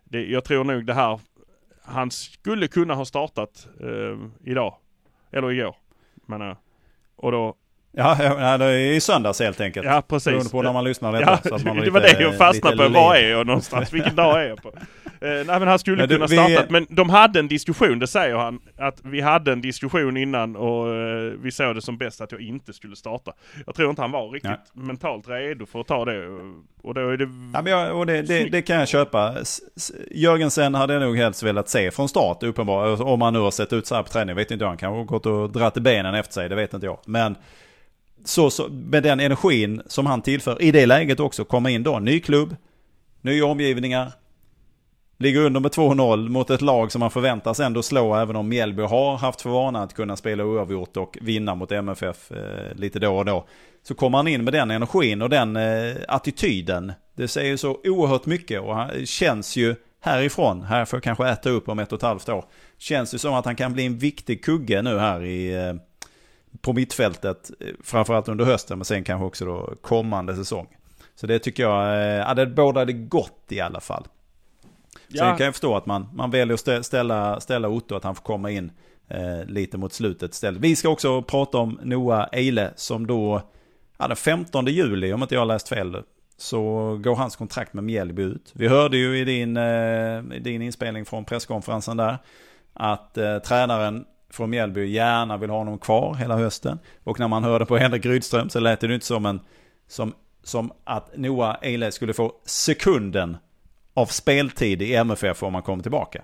det, jag tror nog det här, han skulle kunna ha startat eh, idag. Eller igår. Men, eh, och då Ja, ja, det är i söndags helt enkelt. Ja precis. Beroende på när man lyssnar detta. Ja, [LAUGHS] det lite, var det jag fastnade på. Var är jag någonstans? Vilken dag är jag på? Uh, nej men han skulle kunna startat. Vi... Men de hade en diskussion, det säger han. Att vi hade en diskussion innan och uh, vi såg det som bäst att jag inte skulle starta. Jag tror inte han var riktigt ja. mentalt redo för att ta det. Och då är det... Ja, men jag, och det, det, det, kan jag köpa. Jörgensen hade jag nog helst velat se från start uppenbart. Om han nu har sett ut så här på träning. Vet inte jag. Han kanske har gått och dratt benen efter sig. Det vet inte jag. Men så, så, med den energin som han tillför i det läget också, komma in då, ny klubb, nya omgivningar, ligger under med 2-0 mot ett lag som man förväntas ändå slå, även om Mjällby har haft för vana att kunna spela oavgjort och vinna mot MFF eh, lite då och då. Så kommer han in med den energin och den eh, attityden. Det säger så oerhört mycket och han eh, känns ju härifrån, här får jag kanske äta upp om ett och ett halvt år, känns ju som att han kan bli en viktig kugge nu här i eh, på mittfältet, eh, framförallt under hösten, men sen kanske också då kommande säsong. Så det tycker jag, eh, ja, det bådade gott i alla fall. Ja. Sen kan jag förstå att man, man väljer att ställa, ställa Otto, att han får komma in eh, lite mot slutet istället. Vi ska också prata om Noah Eile som då, ja, den 15 juli, om inte jag har läst fel, så går hans kontrakt med Mjällby ut. Vi hörde ju i din, eh, i din inspelning från presskonferensen där, att eh, tränaren från Mjällby gärna vill ha honom kvar hela hösten. Och när man hörde på Henrik Rydström så lät det inte som, en, som, som att Noah Eile skulle få sekunden av speltid i MFF om han kommer tillbaka.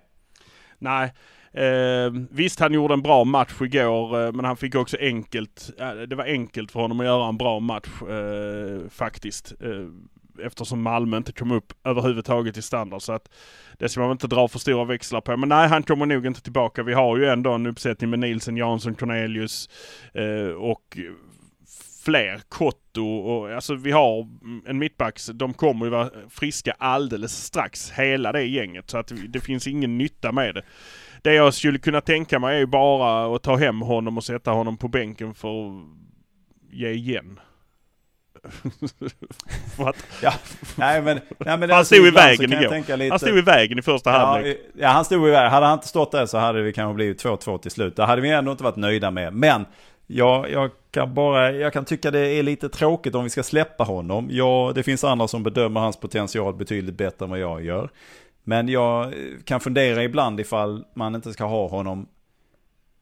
Nej, Eh, visst, han gjorde en bra match igår, eh, men han fick också enkelt, eh, det var enkelt för honom att göra en bra match eh, faktiskt. Eh, eftersom Malmö inte kom upp överhuvudtaget i standard. Så att det ska man inte dra för stora växlar på. Men nej, han kommer nog inte tillbaka. Vi har ju ändå en uppsättning med Nielsen, Jansson, Cornelius eh, och fler. Kotto och alltså vi har en mittbacks. De kommer ju vara friska alldeles strax, hela det gänget. Så att det finns ingen nytta med det. Det jag skulle kunna tänka mig är ju bara att ta hem honom och sätta honom på bänken för att ge igen. [LAUGHS] att, ja, nej men, nej men han stod i vägen igår. Lite, han stod i vägen i första ja, halvlek. Ja, han stod i vägen. Hade han inte stått där så hade vi kanske blivit 2-2 till slut. Det hade vi ändå inte varit nöjda med. Men ja, jag kan bara, jag kan tycka det är lite tråkigt om vi ska släppa honom. Ja, det finns andra som bedömer hans potential betydligt bättre än vad jag gör. Men jag eh, kan fundera ibland ifall man inte ska ha honom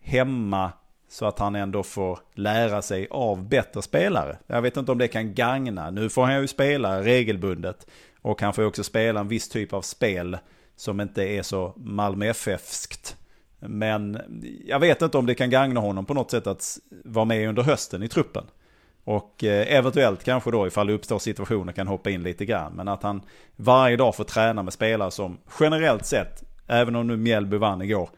hemma så att han ändå får lära sig av bättre spelare. Jag vet inte om det kan gagna. Nu får han ju spela regelbundet. Och han får också spela en viss typ av spel som inte är så Malmö FF-skt. Men jag vet inte om det kan gagna honom på något sätt att vara med under hösten i truppen. Och eh, eventuellt kanske då ifall det uppstår situationer kan hoppa in lite grann. Men att han varje dag får träna med spelare som generellt sett, även om nu Mjällby vann igår,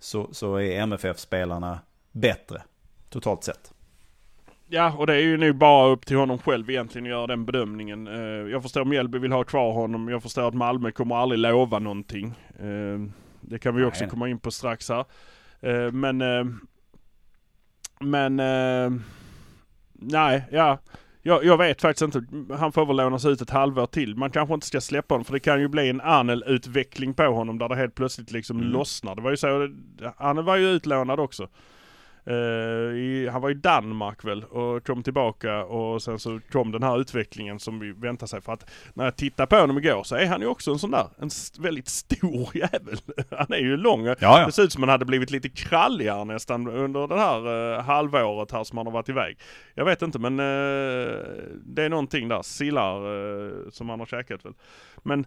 så, så är MFF-spelarna bättre totalt sett. Ja, och det är ju nu bara upp till honom själv egentligen att göra den bedömningen. Eh, jag förstår att Mjällby vill ha kvar honom. Jag förstår att Malmö kommer aldrig lova någonting. Eh, Eh, det kan vi också Nej. komma in på strax här. Eh, men... Men... Nej, ja. Jag, jag, vet faktiskt inte. Han får väl lånas ut ett halvår till. Man kanske inte ska släppa honom för det kan ju bli en Arnel-utveckling på honom där det helt plötsligt liksom mm. lossnar. Det var ju så. Han var ju utlånad också. Uh, i, han var i Danmark väl och kom tillbaka och sen så kom den här utvecklingen som vi väntar sig. För att när jag tittade på honom igår så är han ju också en sån där, en väldigt stor [LAUGHS] jävel. Han är ju lång. Ja, ja. Det ser ut som han hade blivit lite kralligare nästan under det här uh, halvåret här som han har varit iväg. Jag vet inte men uh, det är någonting där, sillar som han har käkat väl. Men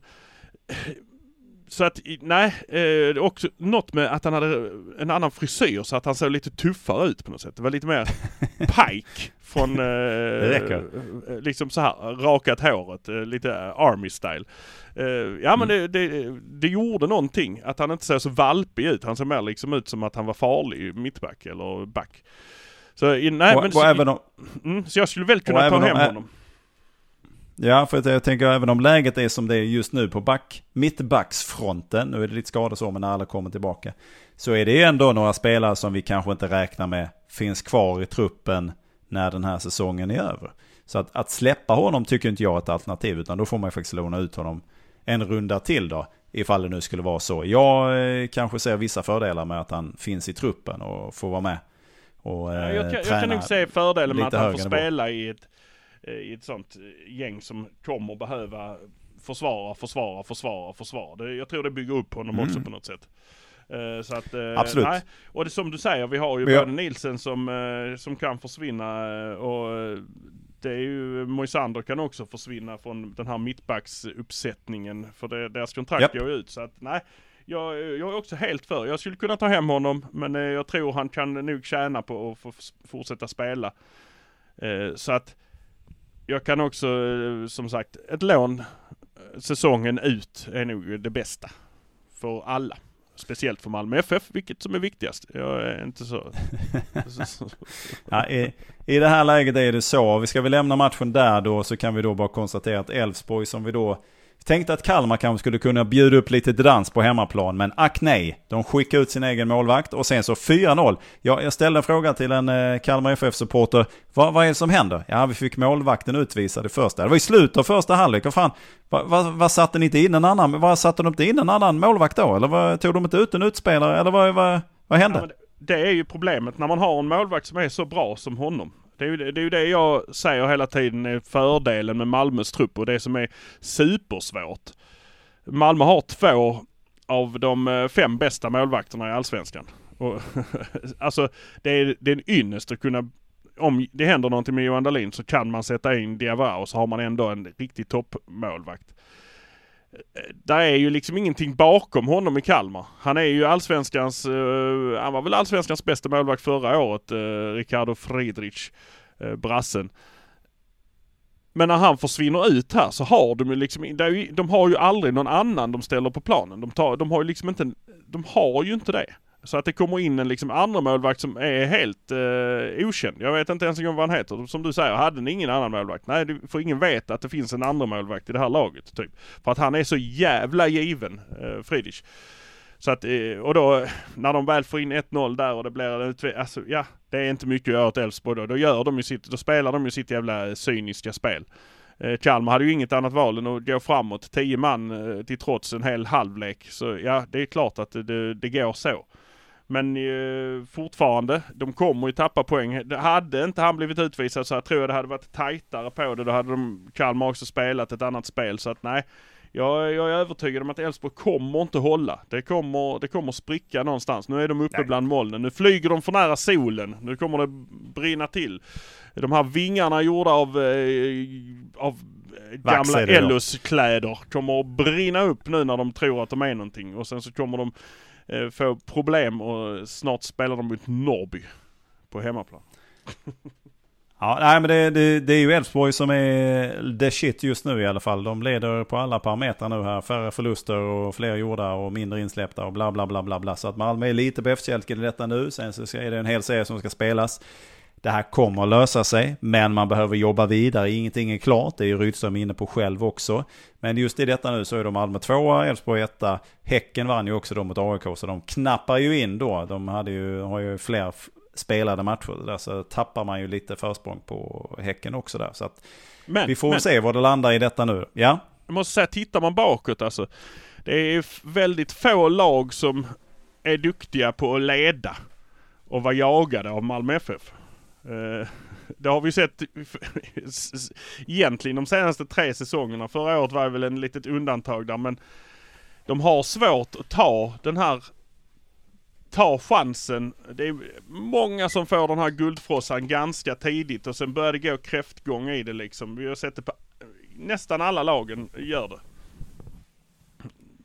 så att, nej, eh, också något med att han hade en annan frisyr så att han såg lite tuffare ut på något sätt. Det var lite mer [LAUGHS] Pike från, eh, eh, liksom så här, rakat håret, eh, lite army style. Eh, ja men mm. det, det, det, gjorde någonting, att han inte såg så valpig ut. Han såg mer liksom ut som att han var farlig mittback eller back. Så nej och, men och så, även om, mm, så jag skulle väl kunna ta hem honom. Ja, för jag tänker även om läget är som det är just nu på back, mittbacksfronten, nu är det lite skador så, men när alla kommer tillbaka, så är det ändå några spelare som vi kanske inte räknar med finns kvar i truppen när den här säsongen är över. Så att, att släppa honom tycker inte jag är ett alternativ, utan då får man ju faktiskt låna ut honom en runda till då. Ifall det nu skulle vara så. Jag eh, kanske ser vissa fördelar med att han finns i truppen och får vara med. Och, Ja, jag, kan, jag kan nog se fördelen med att han får spela i ett, eh, i ett sånt eh, gäng som kommer behöva försvara, försvara, försvara, försvara. Det, jag tror det bygger upp honom Mm. också på något sätt. Eh, Så att, eh, Absolut. Nej. Och det som du säger, vi har ju jag- både Nielsen som, eh, som kan försvinna eh, och eh, det är ju, Moisander kan också försvinna från den här mittbacksuppsättningen. För det, deras kontrakt Japp. går ju ut. Så att nej, jag, jag är också helt för. Jag skulle kunna ta hem honom men eh, jag tror han kan nog tjäna på att få fortsätta spela. Eh, Så att jag kan också eh, som sagt, ett lån eh, säsongen ut är nog det bästa. För alla. Speciellt för Malmö FF, vilket som är viktigast. Jag är inte så... så [LAUGHS] Ja, i, I det här läget är det så. Vi ska väl lämna matchen där då så kan vi då bara konstatera att Elfsborg som vi då tänkte att Kalmar kanske skulle kunna bjuda upp lite dans på hemmaplan. Men ack nej, de skickar ut sin egen målvakt och sen så 4-0. Ja, jag ställde en fråga till en eh, Kalmar FF-supporter. Vad, vad är det som händer? Ja, vi fick målvakten utvisad i första. Det var i slutet av första halvlek. Vad fan, vad, vad, vad satte ni inte in en annan? Vad satte de inte in en annan målvakt då? Eller vad, tog de inte ut en utspelare? Eller vad, vad, vad hände? Ja, det är ju problemet när man har en målvakt som är så bra som honom. Det är, ju, det är ju det jag säger hela tiden är fördelen med Malmös trupp och det som är supersvårt. Malmö har två av de eh, fem bästa målvakterna i Allsvenskan. Och, [LAUGHS] alltså det är, det är en ynnest att kunna om det händer någonting med Johan Dahlin så kan man sätta in Diawara och så har man ändå en riktig toppmålvakt. Där är ju liksom ingenting bakom honom i Kalmar. Han är ju allsvenskans, uh, han var väl allsvenskans bästa målvakt förra året, uh, Ricardo Friedrich, uh, brassen. Men när han försvinner ut här så har de ju liksom, det är ju, de har ju aldrig någon annan de ställer på planen. De, tar, de har ju liksom inte, de har ju inte det. Så att det kommer in en liksom andra målvakt som är helt eh, okänd. Jag vet inte ens en gång vad han heter. Som du säger, hade ni ingen annan målvakt? Nej, det, för ingen vet att det finns en andra målvakt i det här laget. Typ. För att han är så jävla given, eh, Friedrich. Så att, eh, och då när de väl får in 1-0 där och det blir en alltså ja, det är inte mycket att göra åt Elfsborg då. Då gör de ju sitt, då spelar de ju sitt jävla eh, cyniska spel. Eh, Kalmar hade ju inget annat val än att gå framåt, 10 man eh, till trots en hel halvlek. Så ja, det är klart att det, det, det går så. Men eh, fortfarande, de kommer ju tappa poäng. Det hade inte han blivit utvisad så jag tror jag det hade varit tajtare på det. Då hade de, Kalmar också spelat ett annat spel. Så att nej, jag, jag är övertygad om att Elfsborg kommer inte hålla. Det kommer, det kommer spricka någonstans. Nu är de uppe Nej. bland molnen. Nu flyger de för nära solen. Nu kommer det brinna till. De här vingarna gjorda av, eh, av eh, gamla är det då. Ellos kläder kommer att brinna upp nu när de tror att de är någonting. Och sen så kommer de Eh, få problem och snart spelar de mot Norrby på hemmaplan. Ja, nej men det, det, det är ju Elfsborg som är the shit just nu i alla fall. De leder på alla parametrar nu här. Färre förluster och fler gjorda och mindre insläppta och bla bla bla bla bla. Så att Malmö är lite på efterkälken i detta nu. Sen så är det en hel serie som ska spelas. Det här kommer lösa sig, men man behöver jobba vidare. Ingenting är klart, det är ju Rydström inne på själv också. Men just i detta nu så är de Malmö tvåa, Elfsborg etta. Häcken vann ju också då mot AIK, så de knappar ju in då. De hade ju, har ju fler spelade matcher där, så tappar man ju lite försprång på Häcken också där. Så att Men, vi får men se var det landar i detta nu. Ja, jag måste säga, tittar man bakåt alltså. Det är väldigt få lag som är duktiga på att leda och vara jagade av Malmö FF. Eh, [LAUGHS] det har vi sett [LAUGHS] egentligen de senaste tre säsongerna. Förra året var det väl en litet undantag där men de har svårt att ta den här ta chansen. Det är många som får den här guldfrossan ganska tidigt och sen börjar det gå kräftgång i det liksom. Vi har sett det på nästan alla lagen gör det.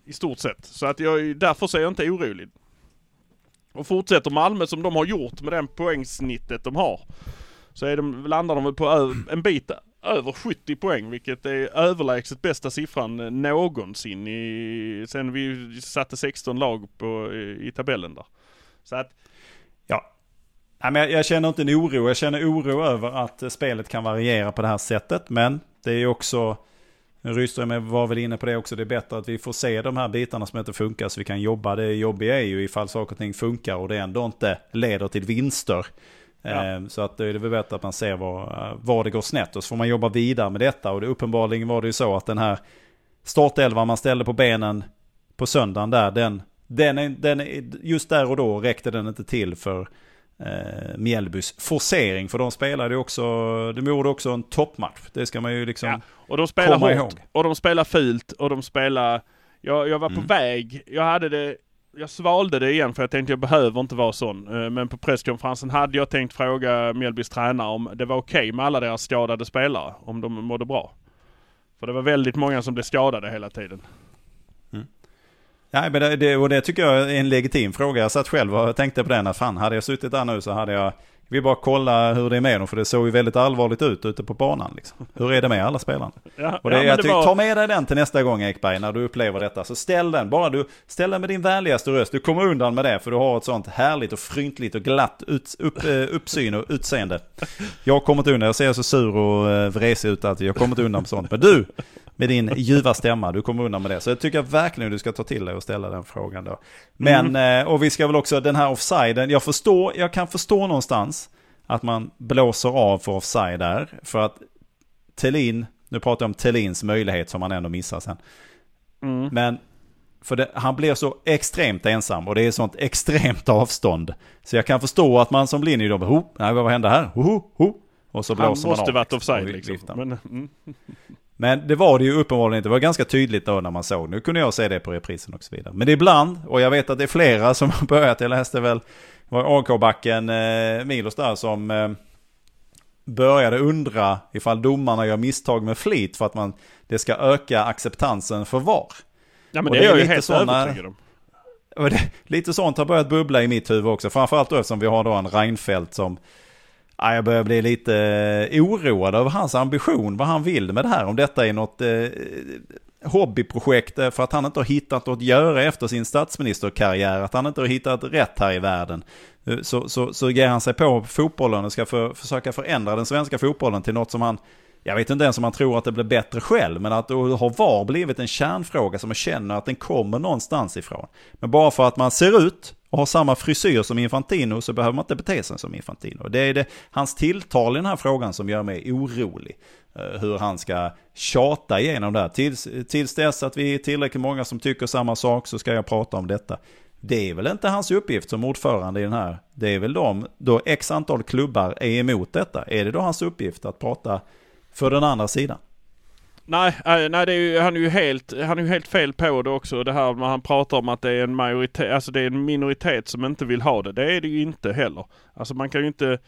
I stort sett. Så att jag, därför så är jag inte orolig. Och fortsätter Malmö som de har gjort med den poängsnittet de har. Så är de, landar de väl på en bit över 70 poäng vilket är överlägset bästa siffran eh, någonsin i, sen vi satte 16 lag på, i, i tabellen där. Så att ja. Nej, men jag, jag känner inte en oro. Jag känner oro över att eh, spelet kan variera på det här sättet. Men det är ju också, Rydström var väl inne på det också, det är bättre att vi får se de här bitarna som inte funkar så vi kan jobba. Det jobbiga är ju ifall saker och ting funkar och det ändå inte leder till vinster. Ja. Eh, Så att det är väl bättre att man ser var, var det går snett och så får man jobba vidare med detta. Och det, uppenbarligen var det ju så att den här startelvan man ställde på benen på söndagen där, den, den, den just där och då räckte den inte till för eh, Mjällbys forcering. För de spelade också, de gjorde också en toppmatch. Det ska man ju liksom... Ja, och de spelar komma hårt. ihåg. Och de spelar fult. Och de spelar... Jag, jag var på Mm. väg. Jag hade det... Jag svalde det igen för jag tänkte jag behöver inte vara sån. Eh, Men på presskonferensen hade jag tänkt fråga Mjällbys tränare om det var okej med alla deras skadade spelare. Om de mådde bra. För det var väldigt många som blev skadade hela tiden. Nej, men det, det, och det tycker jag är en legitim fråga. Jag satt själv och tänkte på den. Att fan, hade jag suttit där nu så hade jag... Vi bara kolla hur det är med dem, för det såg ju väldigt allvarligt ut ute på banan. Liksom. Hur är det med alla spelarna? Ja, Och det, ja, jag tycker, var- Ta med dig den till nästa gång Ekberg, när du upplever detta. Så ställ den, bara du ställ den med din vänligaste röst. Du kommer undan med det, för du har ett sånt härligt och fryntligt och glatt ut, upp, eh, uppsyn och utseende. Jag kommer inte undan, jag ser så sur och eh, vresig ut att jag kommer inte undan med sånt. Men du, med din ljuva stämma, du kommer undan med det. Så jag tycker verkligen du ska ta till dig och ställa den frågan då. Men, eh, och vi ska väl också, den här offsiden, jag förstår, jag kan förstå någonstans att man blåser av för offside där. För att Tellin, nu pratar jag om Tellins möjlighet som han ändå missar sen. Mm. Men för det, han blir så extremt ensam och det är sånt extremt avstånd. Så jag kan förstå att man som linje då, ho, nej, vad hände här? Ho, ho, ho. Och så Han blåser man måste av. varit och offside liksom. Men, mm. [LAUGHS] Men det var det ju uppenbarligen inte. Det var ganska tydligt då när man såg. Nu kunde jag se det på reprisen och så vidare. Men ibland, och jag vet att det är flera som [LAUGHS] har börjat, jag läste väl, var AK-backen eh, Milos där som eh, började undra ifall domarna gör misstag med flit för att man, det ska öka acceptansen för VAR. Ja men Och det, det är jag ju helt såna- övertygad om. Det, lite sånt har börjat bubbla i mitt huvud också. Framförallt då eftersom vi har då en Reinfeldt som... Ja, jag börjar bli lite eh, oroad över hans ambition, vad han vill med det här. Om detta är något eh, hobbyprojekt eh, för att han inte har hittat något att göra efter sin statsministerkarriär. Att han inte har hittat rätt här i världen. Eh, så, så, så ger han sig på fotbollen och ska för, försöka förändra den svenska fotbollen till något som han jag vet inte ens om man tror att det blir bättre själv, men att då har VAR blivit en kärnfråga som man känner att den kommer någonstans ifrån. Men bara för att man ser ut och har samma frisyr som Infantino så behöver man inte bete sig som Infantino. Det är det, hans tilltal i den här frågan som gör mig orolig. Eh, hur han ska tjata igenom det här. Tills, tills dess att vi är tillräckligt många som tycker samma sak så ska jag prata om detta. Det är väl inte hans uppgift som ordförande i den här. Det är väl de, då x antal klubbar är emot detta. Är det då hans uppgift att prata för den andra sidan? Nej, eh, nej det är ju, han är ju helt, han är ju helt fel på det också. Det här när han pratar om att det är en majoritet, alltså det är en minoritet som inte vill ha det. Det är det ju inte heller. Alltså man kan ju inte,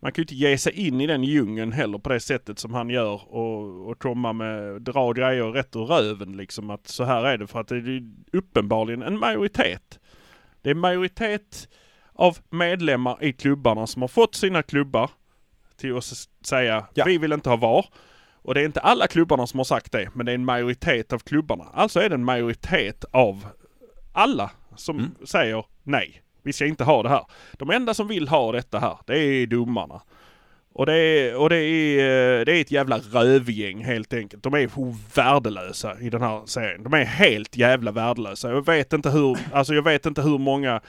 man kan ju inte ge sig in i den djungeln heller på det sättet som han gör och, och komma med, dra grejer rätt ur röven liksom att så här är det för att det är ju uppenbarligen en majoritet. Det är majoritet av medlemmar i klubbarna som har fått sina klubbar till att säga Ja. vi vill inte ha VAR. Och det är inte alla klubbarna som har sagt det, men det är en majoritet av klubbarna. Alltså är det en majoritet av alla som Mm. säger nej. Vi ska inte ha det här. De enda som vill ha detta här, det är domarna. Och det är, och det är, eh, det är ett jävla rövgäng helt enkelt. De är värdelösa i den här serien. De är helt jävla värdelösa. Jag vet inte hur, alltså jag vet inte hur många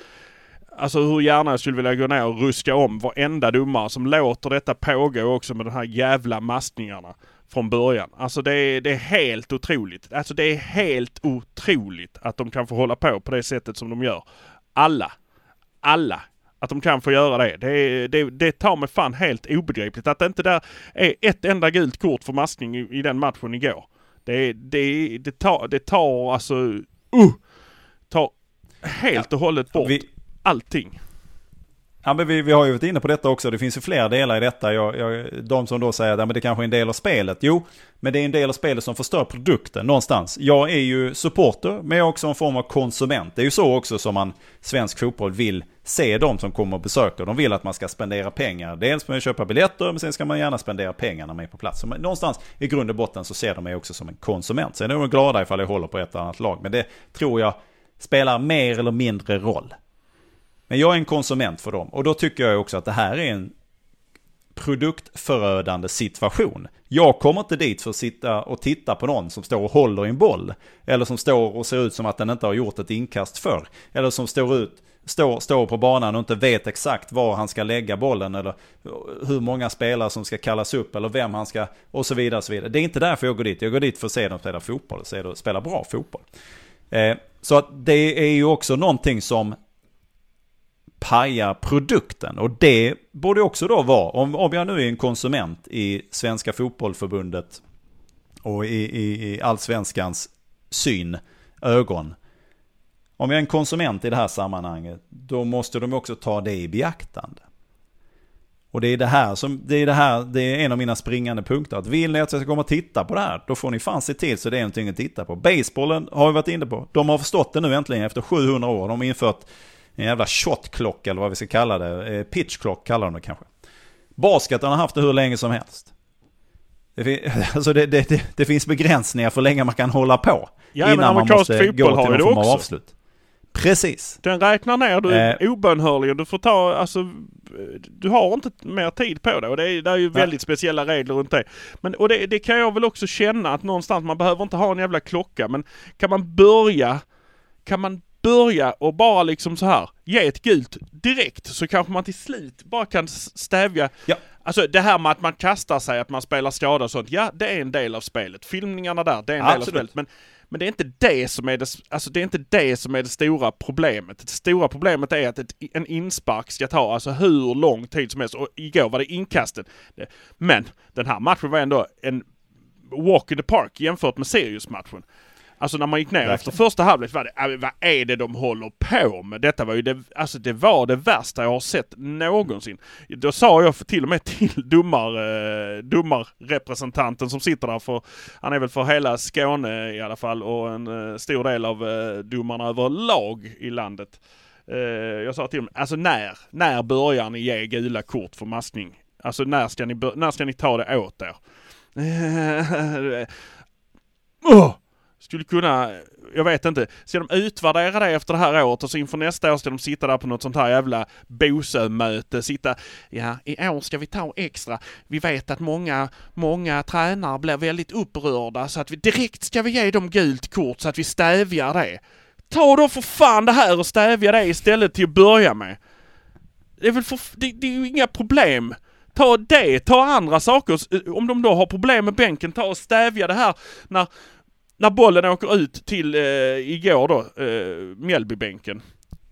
Alltså hur gärna jag skulle vilja gå ner och ruska om varenda domare som låter detta pågå också med de här jävla maskningarna från början. Alltså det är, det är helt otroligt. Alltså det är helt otroligt att de kan få hålla på på det sättet som de gör. Alla. Alla. Att de kan få göra det. Det, det, det tar mig fan helt obegripligt. Att det inte där är ett enda gult kort för maskning i, i den matchen igår. Det, det, det, tar, det tar alltså... Uh, tar helt och hållet bort Vi, allting. Ja, men vi, vi har ju varit inne på detta också. Det finns ju flera delar i detta. Jag, jag, de som då säger att ja, men det kanske är en del av spelet. Jo, men det är en del av spelet som förstör produkten någonstans. Jag är ju supporter, men jag är också en form av konsument. Det är ju så också som man, svensk fotboll, vill se de som kommer och besöker. De vill att man ska spendera pengar. Dels med att köpa biljetter, men sen ska man gärna spendera pengar när man är på plats. Så någonstans i grund och botten så ser de mig också som en konsument. Sen är de glada ifall jag håller på ett annat lag. Men det tror jag spelar mer eller mindre roll. Men jag är en konsument för dem. Och då tycker jag också att det här är en produktförödande situation. Jag kommer inte dit för att sitta och titta på någon som står och håller i en boll. Eller som står och ser ut som att den inte har gjort ett inkast förr. Eller som står, ut, står, står på banan och inte vet exakt var han ska lägga bollen. Eller hur många spelare som ska kallas upp. Eller vem han ska... Och så vidare. Och så vidare. Det är inte därför jag går dit. Jag går dit för att se dem spela fotboll. Se dem spela bra fotboll. Eh, så att det är ju också någonting som pajar produkten. Och det borde också då vara, om, om jag nu är en konsument i Svenska Fotbollförbundet och i, i, i allsvenskans syn, ögon. Om jag är en konsument i det här sammanhanget, då måste de också ta det i beaktande. Och det är det här som, det är det här, det är en av mina springande punkter. Att vill ni att jag ska komma och titta på det här, då får ni fan se till så det är någonting att titta på. Basebollen har vi varit inne på. De har förstått det nu äntligen efter 700 år. De har infört en jävla shotklocka eller vad vi ska kalla det. Eh, pitchklock kallar de det kanske. Basketen har haft det hur länge som helst. Det, fin [LAUGHS] alltså det, det, det, finns begränsningar för hur länge man kan hålla på. Ja, innan man måste gå till någon form av avslut. Precis. Den räknar ner du eh. obönhörligen. Du får ta, alltså, du har inte mer tid på det och det är, det är ju väldigt speciella regler runt det. Men, och det, det, kan jag väl också känna att någonstans, man behöver inte ha en jävla klocka men kan man börja, kan man börja och bara liksom så här ge ett gult direkt så kanske man till slut bara kan stävja ja. Alltså det här med att man kastar sig, att man spelar skada och sånt. Ja, det är en del av spelet. Filmningarna där, det är en Absolut. del av spelet. Men, men det är inte det som är det, alltså det är inte det som är det stora problemet. Det stora problemet är att ett, en inspark ska ta alltså hur lång tid som helst. Och igår var det inkasten. Men den här matchen var ändå en walk in the park jämfört med Sirius-matchen. Alltså när man gick ner Verkligen. efter första halvlek var det, äh, vad är det de håller på med? Detta var ju det, alltså det var det värsta jag har sett någonsin. Då sa jag till och med [LAUGHS] till domar, eh, domarrepresentanten som sitter där för, han är väl för hela Skåne i alla fall och en eh, stor del av eh, domarna överlag i landet. Jag sa till dem, alltså när, när börjar ni ge gula kort för maskning? Alltså när ska ni, när ska ni ta det åt er? [LAUGHS] [LAUGHS] oh! Skulle kunna, jag vet inte, ska de utvärdera det efter det här året och så inför nästa år ska de sitta där på något sånt här jävla Bosö-möte, sitta, ja i år ska vi ta extra, vi vet att många, många tränare blir väldigt upprörda så att vi direkt ska vi ge dem gult kort så att vi stävjar det. Ta då för fan det här och stävja det istället till att börja med. Det är väl för, det, det är ju inga problem. Ta det, ta andra saker. Om de då har problem med bänken, ta och stävja det här när när bollen åker ut till, eh, igår då, eh, Mjällbybänken.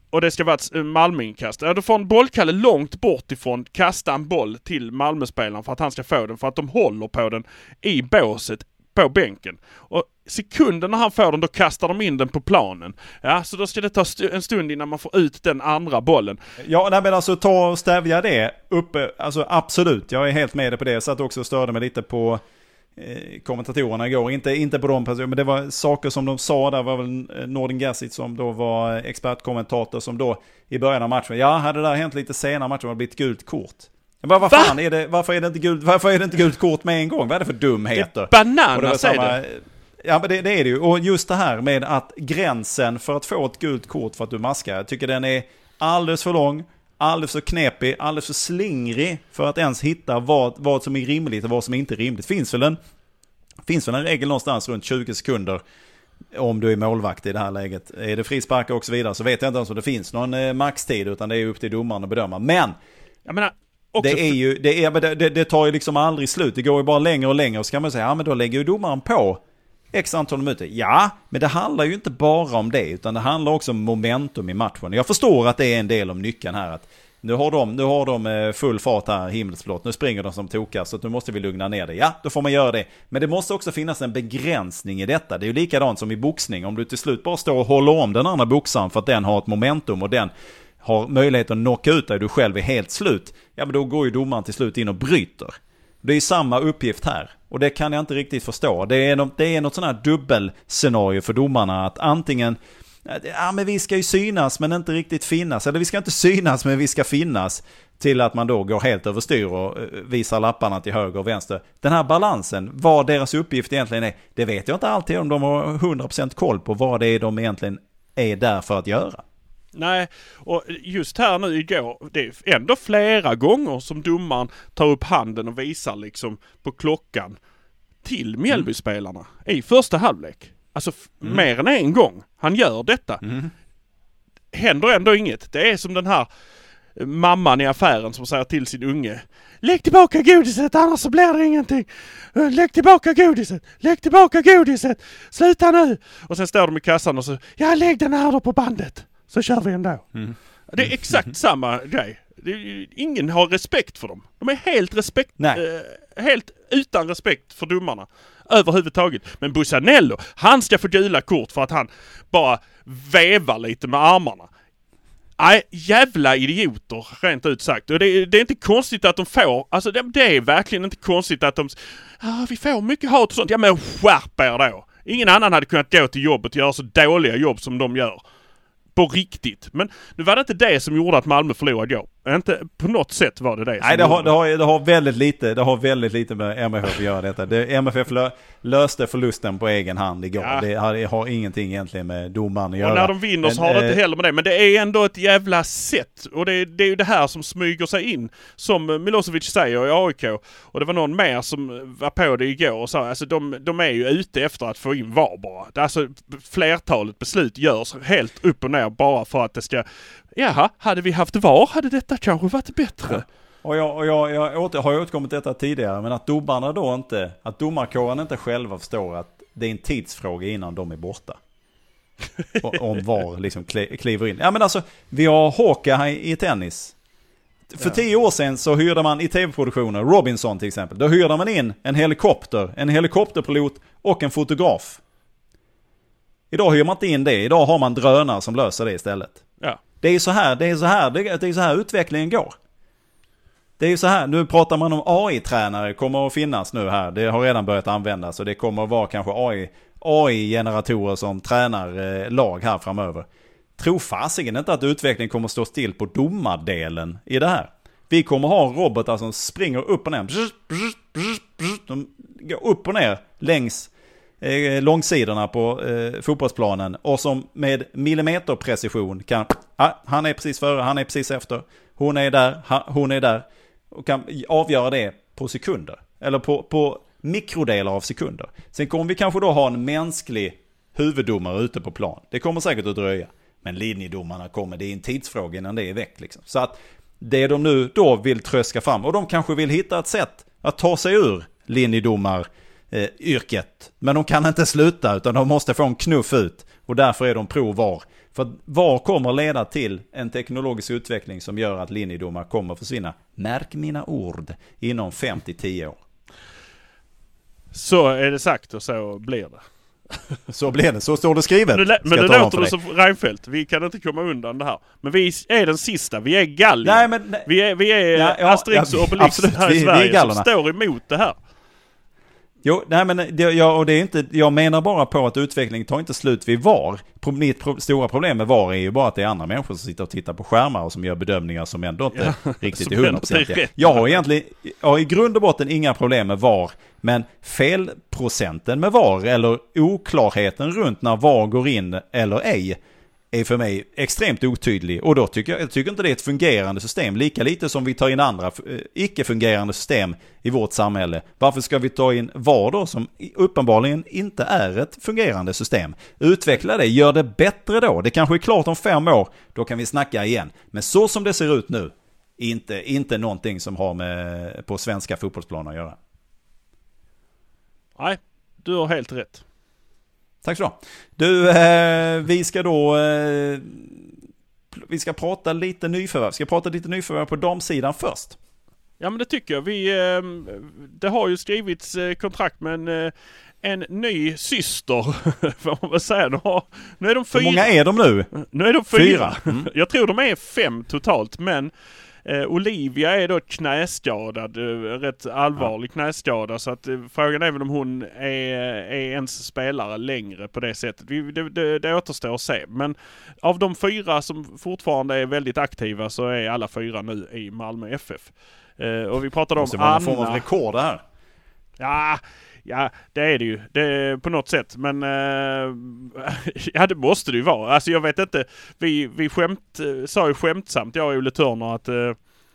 Och det ska vara ett eh, Malmöinkast. Ja, då får en bollkalle långt bort ifrån kasta en boll till Malmöspelaren för att han ska få den. För att de håller på den i båset på bänken. Och sekunden när han får den, då kastar de in den på planen. Ja, så då ska det ta st en stund innan man får ut den andra bollen. Ja, nej men alltså ta och stävja det uppe, alltså absolut. Jag är helt med dig på det. Jag satt också och störde mig lite på kommentatorerna igår. Inte, inte på de personerna, men det var saker som de sa. Där var väl eh, Nordin Gassic som då var expertkommentator som då i början av matchen. Ja, hade det där hänt lite senare matchen hade det blivit gult kort. Jag bara, vad Va? fan är det, varför är det inte gult, varför är det inte gult kort med en gång? Vad är det för dumheter? Bananas det är det. Ja men det, det, är det ju. Och just det här med att gränsen för att få ett gult kort för att du maskar, jag tycker den är alldeles för lång alldeles för knepig, alldeles för slingrig för att ens hitta vad, vad som är rimligt och vad som inte är rimligt. Finns väl en, finns väl en regel någonstans runt 20 sekunder om du är målvakt i det här läget. Är det frisparkar och så vidare så vet jag inte ens om det finns någon eh, maxtid utan det är upp till domaren att bedöma. Men! Jag menar, det är ju, det, är, det, det, tar ju liksom aldrig slut. Det går ju bara längre och längre och så kan man säga, ja men då lägger ju domaren på x antal minuter. Ja, men det handlar ju inte bara om det, utan det handlar också om momentum i matchen. Jag förstår att det är en del av nyckeln här. Att nu har de, nu har de eh, full fart här, himmelsblått. Nu springer de som tokar, så nu måste vi lugna ner det. Ja, då får man göra det. Men det måste också finnas en begränsning i detta. Det är ju likadant som i boxning. Om du till slut bara står och håller om den andra boxaren för att den har ett momentum och den har möjlighet att knocka ut dig, du själv är helt slut. Ja, men då går ju domaren till slut in och bryter. Det är samma uppgift här. Och det kan jag inte riktigt förstå. Det är, något, det är något sånt här dubbelscenario för domarna. Att antingen, eh, ja men vi ska ju synas men inte riktigt finnas. Eller vi ska inte synas men vi ska finnas. Till att man då går helt överstyr och eh, visar lapparna till höger och vänster. Den här balansen, vad deras uppgift egentligen är, det vet jag inte alltid om de har 100% koll på vad det är de egentligen är där för att göra. Nej, och just här nu igår, det är ändå flera gånger som domaren tar upp handen och visar liksom på klockan till Mjällbyspelarna i första halvlek. Alltså Mm. mer än en gång. Han gör detta. Mm. Händer ändå inget. Det är som den här mamman i affären som säger till sin unge Lägg tillbaka godiset annars så blir det ingenting. Eh, Lägg tillbaka godiset! Lägg tillbaka godiset! Sluta nu! Och sen står de i kassan och så Ja lägg den här då på bandet! Så kör vi ändå. Mm. Det är exakt samma grej. Ingen har respekt för dem. De är helt respekt... Nej. Eh, helt utan respekt för domarna. Överhuvudtaget. Men Bussanello, han ska få gula kort för att han bara vevar lite med armarna. Nej, jävla idioter rent ut sagt. Och det, är- det är inte konstigt att de får, alltså det, det är verkligen inte konstigt att de, ah, vi får mycket hat och sånt. Ja men skärp er då! Ingen annan hade kunnat gå till jobbet och göra så dåliga jobb som de gör. På riktigt. Men nu var det inte det som gjorde att Malmö förlorade igår. Inte på något sätt var det det Nej, det har, det, har, det har väldigt lite, det har väldigt lite med MFF att göra detta. Det, MFF lö, löste förlusten på egen hand igår. Ja. Det, har, det har ingenting egentligen med domaren att göra. Och när de vinner så har det inte eh, heller med det. Men det är ändå ett jävla sätt. Och det, det är ju det här som smyger sig in. Som Milosevic säger i AIK. Och det var någon mer som var på det igår och sa alltså de, de är ju ute efter att få in VAR bara. Alltså flertalet beslut görs helt upp och ner bara för att det ska... Jaha, hade vi haft VAR hade detta kanske varit bättre. Och jag, och jag, jag åter, har återkommit detta tidigare, men att domarna då inte, att domarkåren inte själva förstår att det är en tidsfråga innan de är borta. Och- [LAUGHS] Om VAR liksom kli- kliver in. Ja men alltså, vi har Hawkeye i tennis. För tio år sedan så hyrde man i tv-produktioner, Robinson till exempel, då hyrde man in en helikopter, en helikopterpilot och en fotograf. Idag hyr man inte in det, idag har man drönare som löser det istället. Ja. Det är ju så här, det är så här, det är så här utvecklingen går. Det är ju så här, nu pratar man om AI-tränare kommer att finnas nu här. Det har redan börjat användas och det kommer att vara kanske AI, AI-generatorer som tränar eh, lag här framöver. Tro fasiken inte att utvecklingen kommer att stå still på domardelen i det här. Vi kommer ha robotar som springer upp och ner. De går upp och ner längs eh, långsidorna på eh, fotbollsplanen och som med millimeterprecision kan, ah, han är precis före, han är precis efter, hon är där, ha, hon är där och kan avgöra det på sekunder. Eller på, på mikrodelar av sekunder. Sen kommer vi kanske då ha en mänsklig huvuddomare ute på plan. Det kommer säkert att dröja. Men linjedomarna kommer, det är en tidsfråga innan det är väck liksom. Så att det de nu då vill tröska fram, och de kanske vill hitta ett sätt att ta sig ur linjedomar eh, yrket. Men de kan inte sluta utan de måste få en knuff ut. Och därför är de pro VAR. För VAR kommer leda till en teknologisk utveckling som gör att linjedomar kommer försvinna. Märk mina ord. Inom 5-10 år. Så är det sagt och så blir det. [LAUGHS] Så blir det. Så står det skrivet. Men, det, men låter du som Reinfeldt. Vi kan inte komma undan det här. Men vi är den sista. Vi är Gallien. Nej men... Nej. Vi är, vi är Ja, ja, Asterix och Obelix absolut. här Vi- i vi är Sverige som står emot det här. Jo, nej men det, jag, och det är inte, jag menar bara på att utvecklingen tar inte slut vid VAR. Mitt pro, stora problem med VAR är ju bara att det är andra människor som sitter och tittar på skärmar och som gör bedömningar som ändå inte [LAUGHS] riktigt som är hundraprocentiga. Jag har egentligen, jag har i grund och botten inga problem med VAR. Men felprocenten med VAR eller oklarheten runt när VAR går in eller ej är för mig extremt otydlig. Och då tycker jag, jag tycker inte det är ett fungerande system. Lika lite som vi tar in andra eh, icke-fungerande system i vårt samhälle. Varför ska vi ta in VAR då som uppenbarligen inte är ett fungerande system? Utveckla det, gör det bättre då. Det kanske är klart om fem år, då kan vi snacka igen. Men så som det ser ut nu, inte, inte någonting som har med på svenska fotbollsplaner att göra. Nej, du har helt rätt. Tack så du ha. Du, eh, vi ska då... Eh, vi ska prata lite nyförvärv. Vi ska prata lite nyförvärv på damsidan först. Ja men det tycker jag. Vi, eh, det har ju skrivits eh, kontrakt med en, eh, en ny syster. [LAUGHS] Får man väl säga. De har, nu är de fyra. Hur många är de nu? Nu är de fyra. Fyra. Mm. Jag tror de är fem totalt men eh, Olivia är då knäskadad. Eh, rätt allvarlig knäskada så att eh, frågan är väl om hon är, är ens spelare längre på det sättet. Vi, det, det, det återstår att se. Men av de fyra som fortfarande är väldigt aktiva så är alla fyra nu i Malmö FF. Eh, och vi pratade Det om måste vara någon Anna. form av rekord det här. Ja, Ja, det är det ju. Det, på något sätt. Men eh, [LAUGHS] ja, det måste det ju vara. Alltså jag vet inte. Vi, vi skämt, eh, sa ju skämtsamt, jag och Olle Törner, att eh,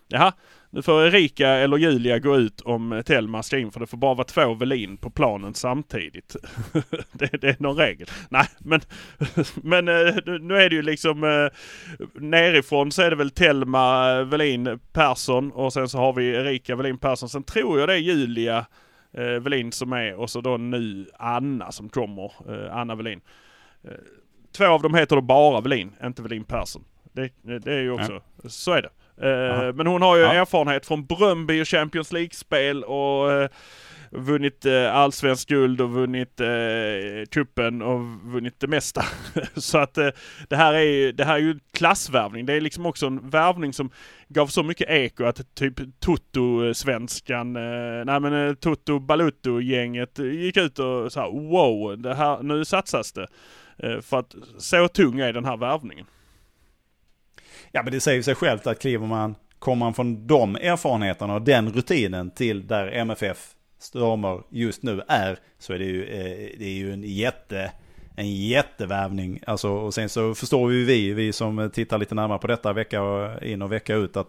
jaha, nu får Erika eller Julia gå ut om Telma ska in för det får bara vara två Velin på planen samtidigt. [LAUGHS] det, det, är någon regel. Nej men, [LAUGHS] men eh, nu är det ju liksom eh, nerifrån så är det väl Telma, Velin, Persson och sen så har vi Erika, Velin, Persson. Sen tror jag det är Julia eh, Velin som är och så då nu Anna som kommer. Eh, Anna Velin. Eh, två av dem heter då bara Velin, inte Velin Persson. Det, det är ju också, ja. så är det. Uh, men hon har ju ja. erfarenhet från Bröndby och Champions League-spel och uh, vunnit eh, allsvensk guld och vunnit eh, kuppen och vunnit det mesta. [LAUGHS] så att eh, det här är ju, det här är ju klassvärvning. Det är liksom också en värvning som gav så mycket eko att typ Toto-svenskan, eh, nej men eh, Toto Balutto-gänget gick ut och sa wow, det här, nu satsas det. Eh, för att så tung är den här värvningen. Ja men det säger sig självt att kliver man, kommer man från de erfarenheterna och den rutinen till där MFF stormar just nu är, så är det ju, eh, det är ju en jätte en jättevärvning. Alltså, och sen så förstår vi, vi, vi som tittar lite närmare på detta vecka in och vecka ut, att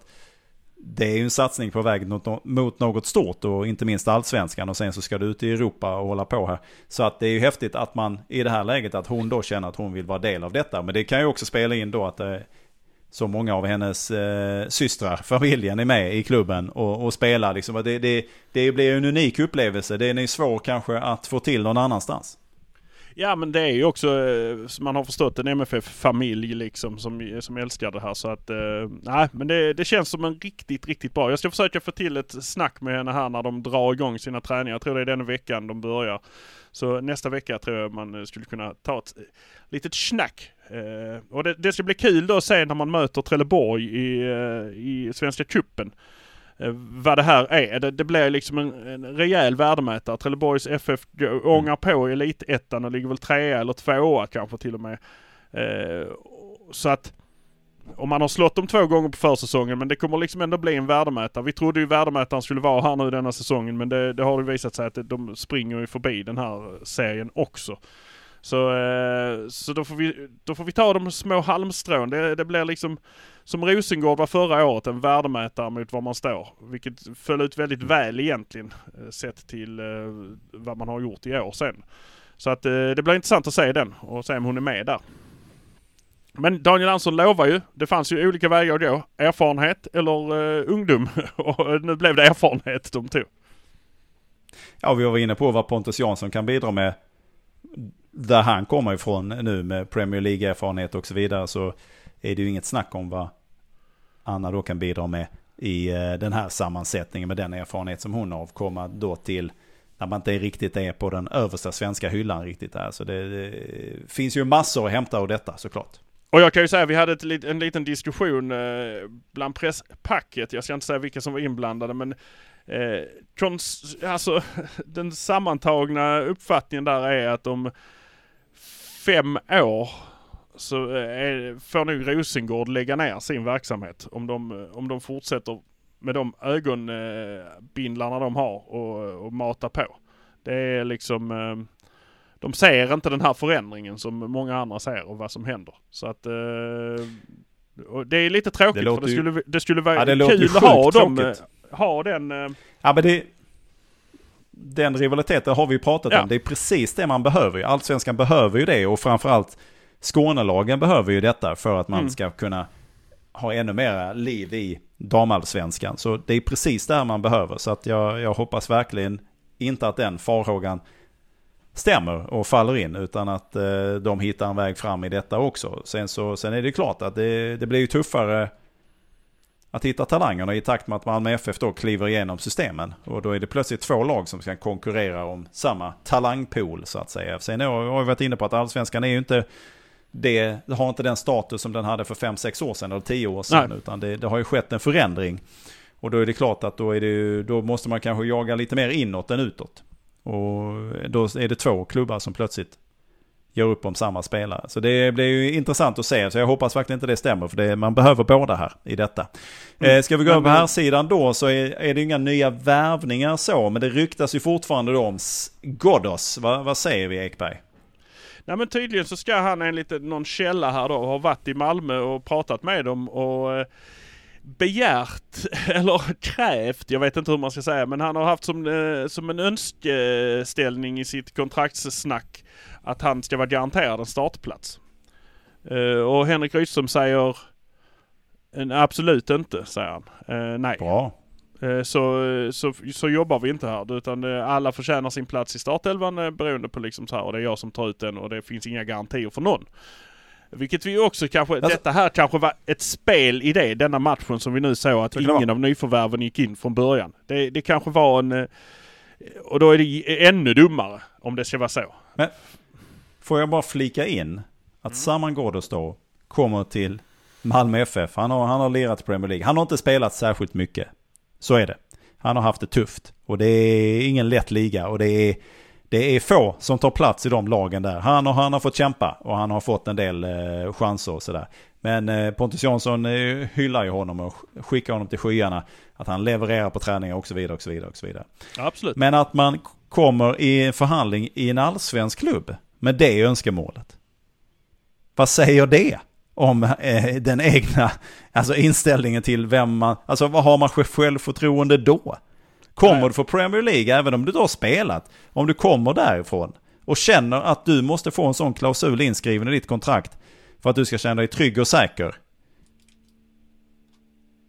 det är ju en satsning på väg mot, mot något stort och inte minst allsvenskan och sen så ska du ut i Europa och hålla på här. Så att det är ju häftigt att man i det här läget att hon då känner att hon vill vara del av detta. Men det kan ju också spela in då att det så många av hennes eh, systrar, familjen är med i klubben och, och spelar. Liksom. Det, det, det blir en unik upplevelse. Den är svår kanske att få till någon annanstans. Ja men det är ju också, eh, man har förstått, en MFF-familj liksom som, som älskar det här. Så att, eh, nej men det, det känns som en riktigt, riktigt bra. Jag ska försöka få till ett snack med henne här när de drar igång sina träningar. Jag tror det är den veckan de börjar. Så nästa vecka tror jag man eh, skulle kunna ta ett eh, litet snack. Eh, och det, det, ska bli kul då att se när man möter Trelleborg i, eh, i Svenska Cupen. Eh, vad det här är. Det, det blir liksom en, en rejäl värdemätare. Trelleborgs FF ångar på i elitettan och ligger väl trea eller tvåa kanske till och med. Eh, så att om man har slått dem två gånger på försäsongen men det kommer liksom ändå bli en värdemätare. Vi trodde ju värdemätaren skulle vara här nu denna säsongen men det, det har ju visat sig att de springer ju förbi den här serien också. Så, eh, så då, får vi, då får vi ta de små halmstrån. Det, det blir liksom som Rosengård var förra året, en värdemätare mot var man står. Vilket föll ut väldigt väl egentligen eh, sett till eh, vad man har gjort i år sen. Så att det blir intressant att se den och se om hon är med där. Men Daniel Andersson lovar ju, det fanns ju olika vägar att gå. Erfarenhet eller uh, ungdom. [LAUGHS] och eh, nu blev det erfarenhet de tog. Ja, vi var inne på vad Pontus Jansson kan bidra med. Där han kommer ifrån nu med Premier League-erfarenhet och så vidare så är det ju inget snack om vad Anna då kan bidra med i eh, den här sammansättningen med den erfarenhet som hon har komma då till när man inte riktigt är på den översta svenska hyllan riktigt där. Så det, det finns ju massor att hämta av detta såklart. Och jag kan ju säga, vi hade ett, en liten diskussion eh, bland presspacket. Jag ska inte säga vilka som var inblandade men eh, kons, alltså, [LAUGHS] den sammantagna uppfattningen där är att om fem år så eh, är, får nog Rosengård lägga ner sin verksamhet om de, om de fortsätter med de ögonbindlarna de har och, och mata på. Det är liksom eh, de ser inte den här förändringen som många andra ser och vad som händer. Så att eh, det är lite tråkigt det för det skulle, det skulle vara ja, kul att ha dem, eh, ha den... Eh, ja men det... Den rivaliteten har vi ju pratat ja. om. Det är precis det man behöver. Allsvenskan behöver ju det och framförallt Skånelagen behöver ju detta för att man mm. ska kunna ha ännu mera liv i damallsvenskan. Så det är precis det här man behöver. Så att jag, jag hoppas verkligen inte att den farhågan stämmer och faller in utan att eh, de hittar en väg fram i detta också. Sen, så, sen är det klart att det, det blir ju tuffare att hitta talangerna i takt med att Malmö FF då kliver igenom systemen. Och då är det plötsligt två lag som ska konkurrera om samma talangpool så att säga. Sen har vi varit inne på att allsvenskan är ju inte det har inte den status som den hade för 5-6 år sedan eller 10 år sedan. Nej. Utan det, det, har ju skett en förändring. Och då är det klart att då, är det, då måste man kanske jaga lite mer inåt än utåt. Och då är det två klubbar som plötsligt gör upp om samma spelare. Så det blir ju intressant att se. Så jag hoppas verkligen inte det stämmer. För det, man behöver båda här i detta. Mm. Eh, ska vi gå över på här sidan då så är, är det inga nya värvningar så. Men det ryktas ju fortfarande då om Ghoddos. Va, vad säger vi Ekberg? Nej men tydligen så ska han enligt någon källa här då ha varit i Malmö och pratat med dem och eh, begärt [LAUGHS] eller krävt, jag vet inte hur man ska säga, men han har haft som, eh, som en önskeställning i sitt kontraktssnack att han ska vara garanterad en startplats. Uh, och Henrik Rydström säger absolut inte, säger han. Uh, nej. Bra. Så, så, så jobbar vi inte här utan alla förtjänar sin plats i startelvan beroende på liksom så här och det är jag som tar ut den och det finns inga garantier för någon. Vilket vi också kanske, alltså, detta här kanske var ett spel i det, denna matchen som vi nu såg att ingen av nyförvärven gick in från början. Det, det kanske var en... Och då är det ännu dummare om det ska vara så. Men Får jag bara flika in att mm. Saman Ghoddos då kommer till Malmö FF. Han har, han har lirat Premier League. Han har inte spelat särskilt mycket. Så är det. Han har haft det tufft. Och det är ingen lätt liga. Och det är, det är få som tar plats i de lagen där. Han, och, han har fått kämpa och han har fått en del eh, chanser och sådär. Men eh, Pontus Jansson eh, hyllar ju honom och skickar honom till skyarna. Att han levererar på träningar och så vidare och så vidare. Och så vidare. Absolut. Men att man kommer i en förhandling i en allsvensk klubb med det önskemålet. Vad säger det om eh, den egna alltså inställningen till vem man, alltså vad har man för självförtroende då? Kommer du få Premier League, även om du då har spelat, om du kommer därifrån och känner att du måste få en sån klausul inskriven i ditt kontrakt för att du ska känna dig trygg och säker.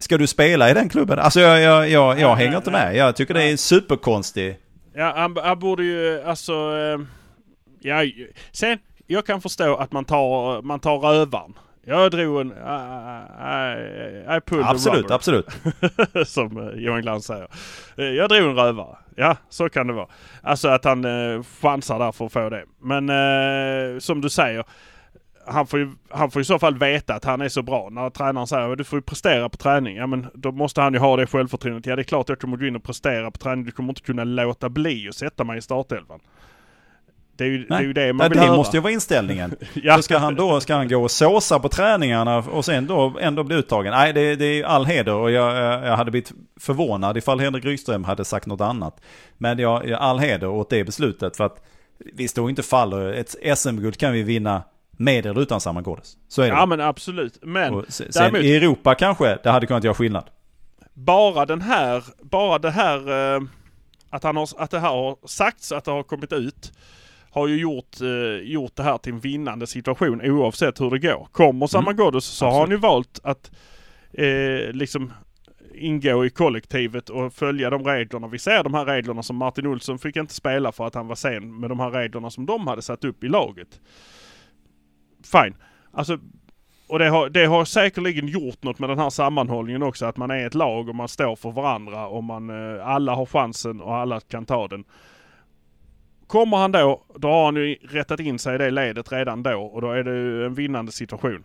Ska du spela i den klubben? Alltså jag, jag, jag, jag hänger inte med. Jag tycker det är superkonstigt. Ja, han, han borde ju, alltså... Eh Ja, sen, jag kan förstå att man tar, man tar rövaren. Jag drog en... I, I, I pulled absolut, absolut. [LAUGHS] Som eh, Johan Glans säger. Eh, jag drog en rövare. Ja, så kan det vara. Alltså att han eh, chansar där för att få det. Men eh, som du säger. Han får, ju, han får i så fall veta att han är så bra. När tränaren säger att du får ju prestera på träning. Ja men då måste han ju ha det självförtroendet. Ja det är klart jag kommer gå in och prestera på träning. Du kommer inte kunna låta bli att sätta mig i startelvan. Det är ju, det, är ju det man vill Det höra. måste ju vara inställningen. [LAUGHS] ja. Så ska han då ska han gå och såsa på träningarna och sen då ändå bli uttagen. Nej, det, det är all heder och jag, jag hade blivit förvånad ifall Henrik Rydström hade sagt något annat. Men jag, all heder åt det beslutet för att vi står inte faller. Ett SM-guld kan vi vinna med eller utan Saman. Så är det. Ja men absolut. Men sen, däremot, i Europa kanske det hade kunnat göra skillnad. Bara den här, bara det här eh, att, han har, att det här har sagts, att det har kommit ut har ju gjort, eh, gjort det här till en vinnande situation oavsett hur det går. Kommer Samagodos så Absolut. har han ju valt att eh, liksom ingå i kollektivet och följa de reglerna. Vi ser de här reglerna som Martin Olsson fick inte spela för att han var sen med de här reglerna som de hade satt upp i laget. Fine. Alltså, och det har, det har säkerligen gjort något med den här sammanhållningen också. Att man är ett lag och man står för varandra och man, eh, alla har chansen och alla kan ta den. Kommer han då, då har han ju rättat in sig i det ledet redan då och då är det ju en vinnande situation.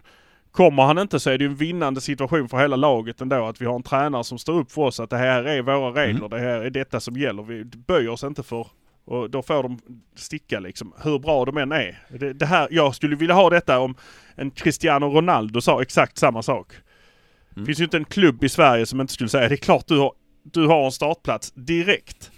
Kommer han inte så är det ju en vinnande situation för hela laget ändå att vi har en tränare som står upp för oss att det här är våra regler, mm. det här är detta som gäller. Vi böjer oss inte för och då får de sticka liksom, hur bra de än är. Det, det här, jag skulle vilja ha detta om en Cristiano Ronaldo sa exakt samma sak. Mm. finns ju inte en klubb i Sverige som inte skulle säga det är klart du har, du har en startplats direkt.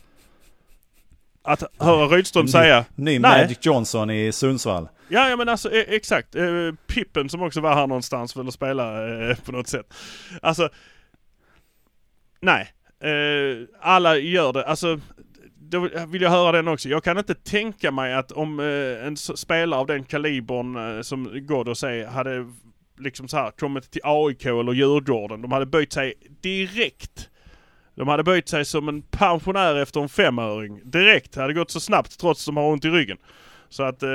Att höra Rydström säga... Ny nej. Magic Johnson i Sundsvall. Ja, ja men alltså e exakt. Eh, Pippen som också var här någonstans för att spela eh, på något sätt. Alltså... Nej. Eh, alla gör det. Alltså... Då vill jag höra den också. Jag kan inte tänka mig att om en spelare av den kalibern som Ghoddos är hade liksom så här kommit till AIK eller Djurgården. De hade böjt sig direkt de hade böjt sig som en pensionär efter en femöring. Direkt. Det hade gått så snabbt trots att de har ont i ryggen. Så att eh,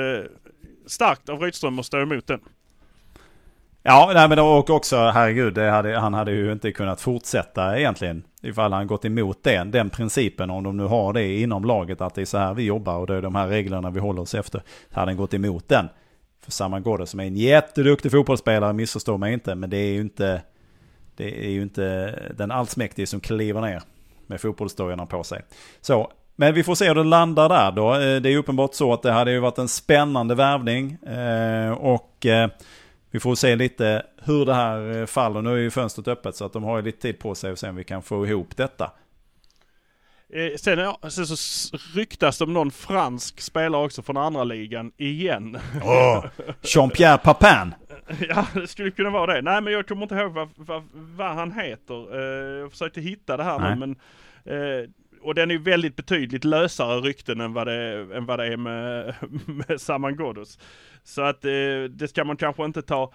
starkt av Rydström att stå emot den. Ja, nej, men och också herregud, hade, han hade ju inte kunnat fortsätta egentligen. Ifall han gått emot den, den principen, om de nu har det inom laget, att det är så här vi jobbar och det är de här reglerna vi håller oss efter. Hade han gått emot den. För Saman Ghoddos som är en jätteduktig fotbollsspelare, missförstå mig inte, men det är ju inte det är ju inte den allsmäktige som kliver ner med fotbollsdojorna på sig. Så Men vi får se hur det landar där då. Eh, det är uppenbart så att det hade ju varit en spännande värvning. Eh, och eh, vi får se lite hur det här faller. Nu är ju fönstret öppet så att de har ju lite tid på sig och se om vi kan få ihop detta. Sen, ja, sen så ryktas det om någon fransk spelare också från andra ligan igen. Oh, Jean-Pierre Papin. [LAUGHS] Ja, det skulle kunna vara det. Nej, men jag kommer inte ihåg vad, vad, vad han heter. jag försökte hitta det här Nej. men och den är väldigt betydligt lösare rykten än vad det, än vad det är med, [LAUGHS] med Saman Ghoddos. Så att eh, det ska man kanske inte ta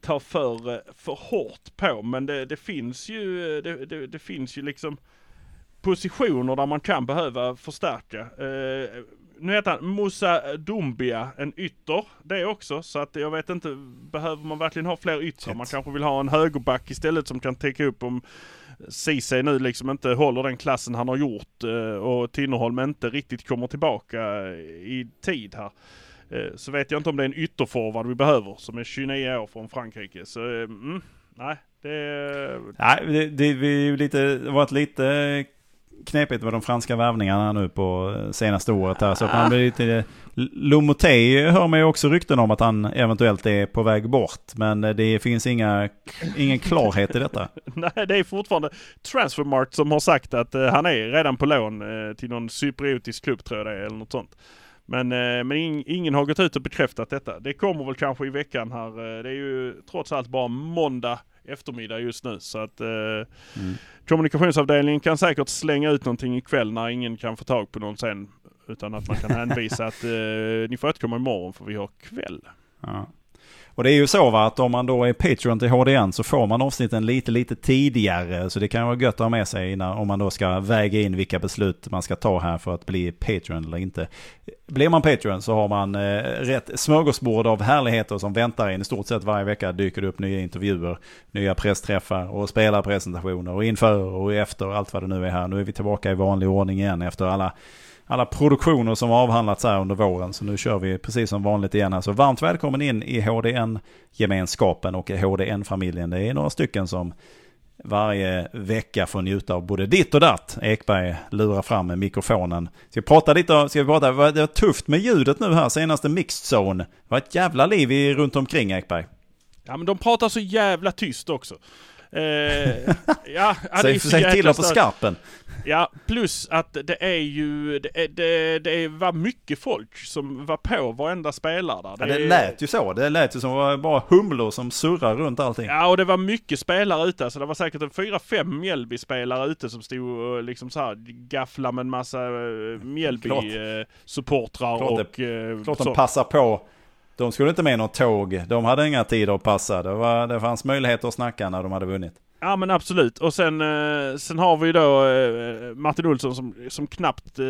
ta för, för hårt på men det, det finns ju det, det, det, finns ju liksom positioner där man kan behöva förstärka. Eh, nu heter han Musa Dumbia, en ytter det också. Så att jag vet inte, behöver man verkligen ha fler yttrar? Man kanske vill ha en högerback istället som kan täcka upp om Ceesay nu liksom inte håller den klassen han har gjort eh, och Tinnerholm inte riktigt kommer tillbaka i tid här. Eh, så vet jag inte om det är en ytterforward vi behöver som är 29 år från Frankrike. Så eh, mm, nej, det... Nej, det, det, vi lite, varit lite knepigt med de franska värvningarna nu på eh, senaste året här. Så att man blir lite... Eh, Lomotey hör man ju också rykten om att han eventuellt är på väg bort. Men eh, det finns inga, ingen klarhet i detta. [LAUGHS] Nej, det är fortfarande Transfermarkt som har sagt att han är redan på lån till någon cypriotisk klubb tror jag det är, eller något sånt. Men, men ingen har gått ut och bekräftat detta. Det kommer väl kanske i veckan här. det är ju trots allt bara måndag eftermiddag just nu. Så att eh, mm. kommunikationsavdelningen kan säkert slänga ut någonting ikväll när ingen kan få tag på någon sen. Utan att man kan hänvisa [LAUGHS] att eh, ni får återkomma imorgon för vi har kväll. Ja. Och det är ju så va, att om man då är Patreon till HDN så får man avsnitten lite, lite tidigare. Så det kan vara gött att ha med sig när, om man då ska väga in vilka beslut man ska ta här för att bli Patreon eller inte. Blir man Patreon så har man eh, rätt smörgåsbord av härligheter som väntar in. I stort sett varje vecka dyker det upp nya intervjuer, nya pressträffar och spelarpresentationer och inför och efter och allt vad det nu är här. Nu är vi tillbaka i vanlig ordning igen efter alla alla produktioner som har avhandlats här under våren. Så nu kör vi precis som vanligt igen. här. Så varmt välkommen in i HDN-gemenskapen och HDN-familjen. Det är några stycken som varje vecka får njuta av både ditt och datt. Ekberg lurar fram med mikrofonen. Ska vi prata lite ska vi prata, det var tufft med ljudet nu här, senaste mixed zone. Det var ett jävla liv i, runt omkring Ekberg. Ja men de pratar så jävla tyst också. Eh, ja, [LAUGHS] Säg, säg till på skarpen. Ja, plus att det är ju, det, det, det var mycket folk som var på varenda spelare där. Det, ja, det lät ju så. Det lät ju som bara humlor som surrar runt allting. Ja, och det var mycket spelare ute. Så det var säkert en fyra, fem Mjällby-spelare ute som stod och liksom så här gafflade med en massa eh, Mjällby-supportrar och... Klart, det, klart de passar på de skulle inte med något tåg. De hade inga tider att passa. Det, var, det fanns möjligheter att snacka när de hade vunnit. Ja men absolut. Och sen, eh, sen har vi ju då eh, Martin Olsson som, som knappt eh,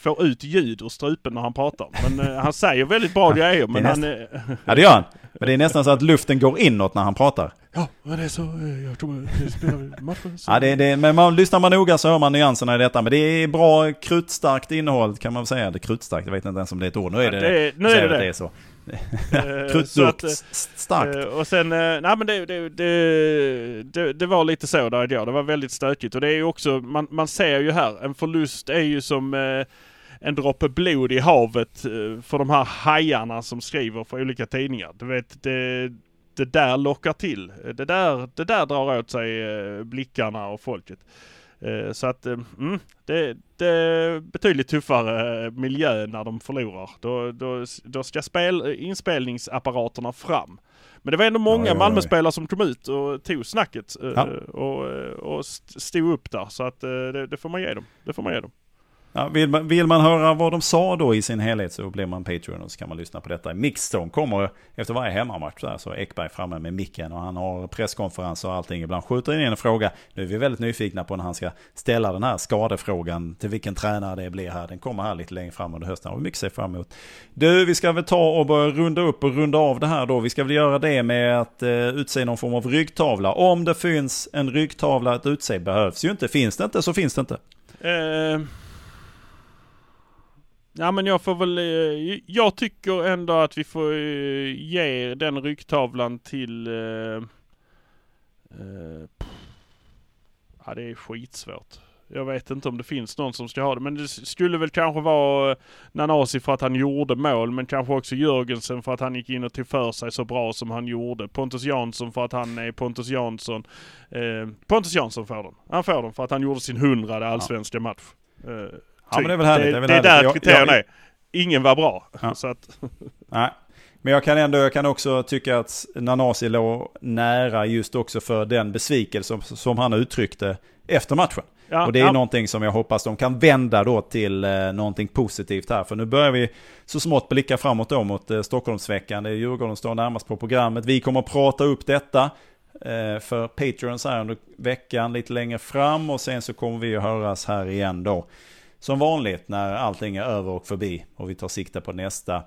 får ut ljud ur strupen när han pratar. Men han säger väldigt bra [LAUGHS] grejer. Men han... ja det gör han. Men det är nästan så att luften går inåt när han pratar. Ja, men det är så. Jag tror det spelar matchen. Ja, det, det, men man, lyssnar man noga så hör man nyanserna i detta. Men det är bra krutstarkt innehåll kan man väl säga. Det krutstarkt, jag vet inte ens om det är ett ord. Nu är det, ja, det, nu är det, det. det är så. [LAUGHS] Eh, Kruttdukt, eh, starkt. Eh, och sen, nej men det, det, det, det, var lite så där igår. Det var väldigt stökigt. Och det är ju också, man, man ser ju här, en förlust är ju som en droppe blod i havet för de här hajarna som skriver för olika tidningar. Du vet, det, det där lockar till. Det där, det där drar åt sig blickarna och folket. Eh, så att eh, mm, det, det, är betydligt tuffare miljö när de förlorar. Då, då, då ska spel, inspelningsapparaterna fram. Men det var ändå många Malmöspelare som kom ut och tog snacket eh, ja. och, och stod upp där. Så att det, det, får man ge dem. Det får man ge dem. Ja, vill, man, vill man höra vad de sa då i sin helhet så blir man Patreon och så kan man lyssna på detta. Mixstone kommer efter varje hemmamatch där så är Ekberg framme med micken och han har presskonferens och allting. Ibland skjuter in en fråga. Nu är vi väldigt nyfikna på när han ska ställa den här skadefrågan till vilken tränare det blir här. Den kommer här lite längre fram under hösten och mycket ser fram emot. Du, vi ska väl ta och börja runda upp och runda av det här då. Vi ska väl göra det med att eh, utse någon form av ryggtavla. Om det finns en ryggtavla att utse behövs ju inte. Finns det inte så finns det inte. Uh... Ja men jag får väl, eh, jag tycker ändå att vi får eh, ge den ryggtavlan till... Eh, ja det är skitsvårt. Jag vet inte om det finns någon som ska ha det. Men det skulle väl kanske vara Nanasi för att han gjorde mål. Men kanske också Jörgensen för att han gick in och tog för sig så bra som han gjorde. Pontus Jansson för att han är Pontus Jansson. Eh, Pontus Jansson får den. Han får den för att han gjorde sin hundrade allsvenska match. Ja, men det är väl härligt. Det, det är, väl det är där Jag- kriterierna jag- är. Ingen var bra. Ja. Så att, [LAUGHS] Nej. Men jag kan ändå, jag kan också tycka att Nanasi låg nära just också för den besvikelse som, som han uttryckte efter matchen. ja, och det är ja. någonting som jag hoppas de kan vända då till eh, någonting positivt här. För nu börjar vi så smått blicka framåt då mot eh, Stockholmsveckan. Det är Djurgården står närmast på programmet. Vi kommer att prata upp detta eh, för Patreons här under veckan lite längre fram. Och sen så kommer vi att höras här igen då. Som vanligt när allting är över och förbi och vi tar sikte på nästa.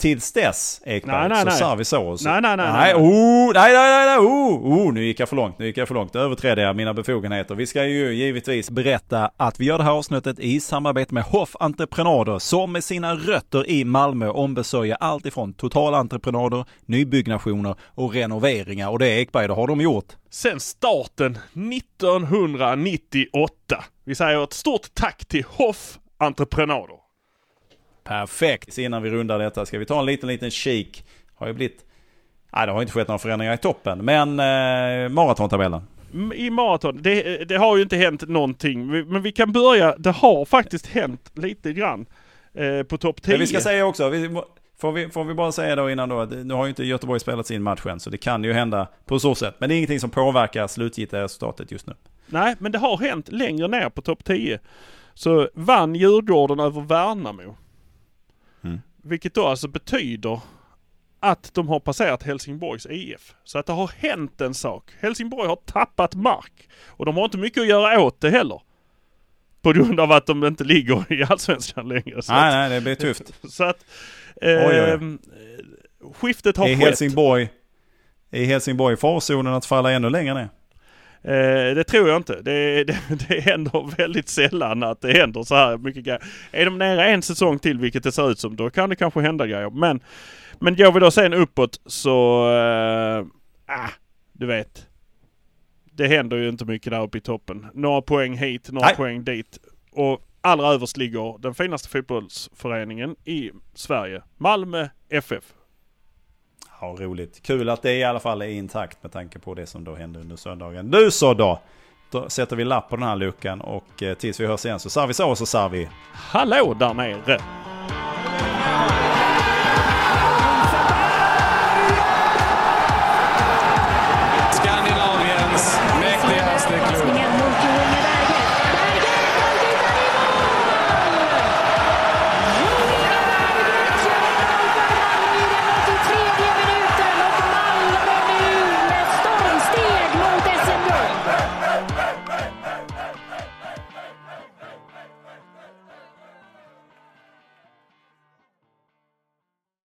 Tills dess, Ekberg, Nej, nej, så nej. sa vi så. så. Nej, nej, nej, nej. nej. Oh, nej, nej, nej, oh, oh, nu gick jag för långt, nu gick jag för långt. Överträdde jag mina befogenheter. Vi ska ju givetvis berätta att vi gör det här avsnittet i samarbete med Hoff Entreprenader som med sina rötter i Malmö ombesörjer allt ifrån totalentreprenader, nybyggnationer och renoveringar. Och det Ekberg, det har de gjort. Sen starten 1998. Vi säger ett stort tack till Hoff Entreprenader. Perfekt. Så innan vi rundar detta ska vi ta en liten, liten kik. Har ju blivit... Nej, det har inte skett några förändringar i toppen. Men eh, maratontabellen. M- I maraton, det, det har ju inte hänt någonting. Men vi kan börja, det har faktiskt hänt lite grann eh, på topp 10. Men vi ska säga också, vi, får, vi, får vi bara säga då innan då, nu har ju inte Göteborg spelat sin match än, så det kan ju hända på så sätt. Men det är ingenting som påverkar slutgiltiga resultatet just nu. Nej, men det har hänt längre ner på topp 10. Så vann Djurgården över Värnamo. Vilket då alltså betyder att de har passerat Helsingborgs IF. Så att det har hänt en sak. Helsingborg har tappat mark. Och de har inte mycket att göra åt det heller. På grund av att de inte ligger i Allsvenskan längre. Så Nej, att, nej, det blir tufft. [LAUGHS] Så att eh, Oj, oj. skiftet har Är skett. Helsingborg, är Helsingborg i farzonen att falla ännu längre ner? Eh, det tror jag inte. Det, [LAUGHS] det, det händer väldigt sällan att det händer så här mycket grejer. Är de nere en säsong till, vilket det ser ut som, då kan det kanske hända grejer. Men, men går vi då sen uppåt så... Eh, ah, du vet. Det händer ju inte mycket där uppe i toppen. Några poäng hit, några Nej. poäng dit. Och allra överst ligger den finaste fotbollsföreningen i Sverige. Malmö FF. Ja, roligt. Kul att det i alla fall är intakt med tanke på det som då hände under söndagen. Nu så då! Då sätter vi lapp på den här luckan och eh, tills vi hörs igen så sa vi så och så sa vi Hallå där nere!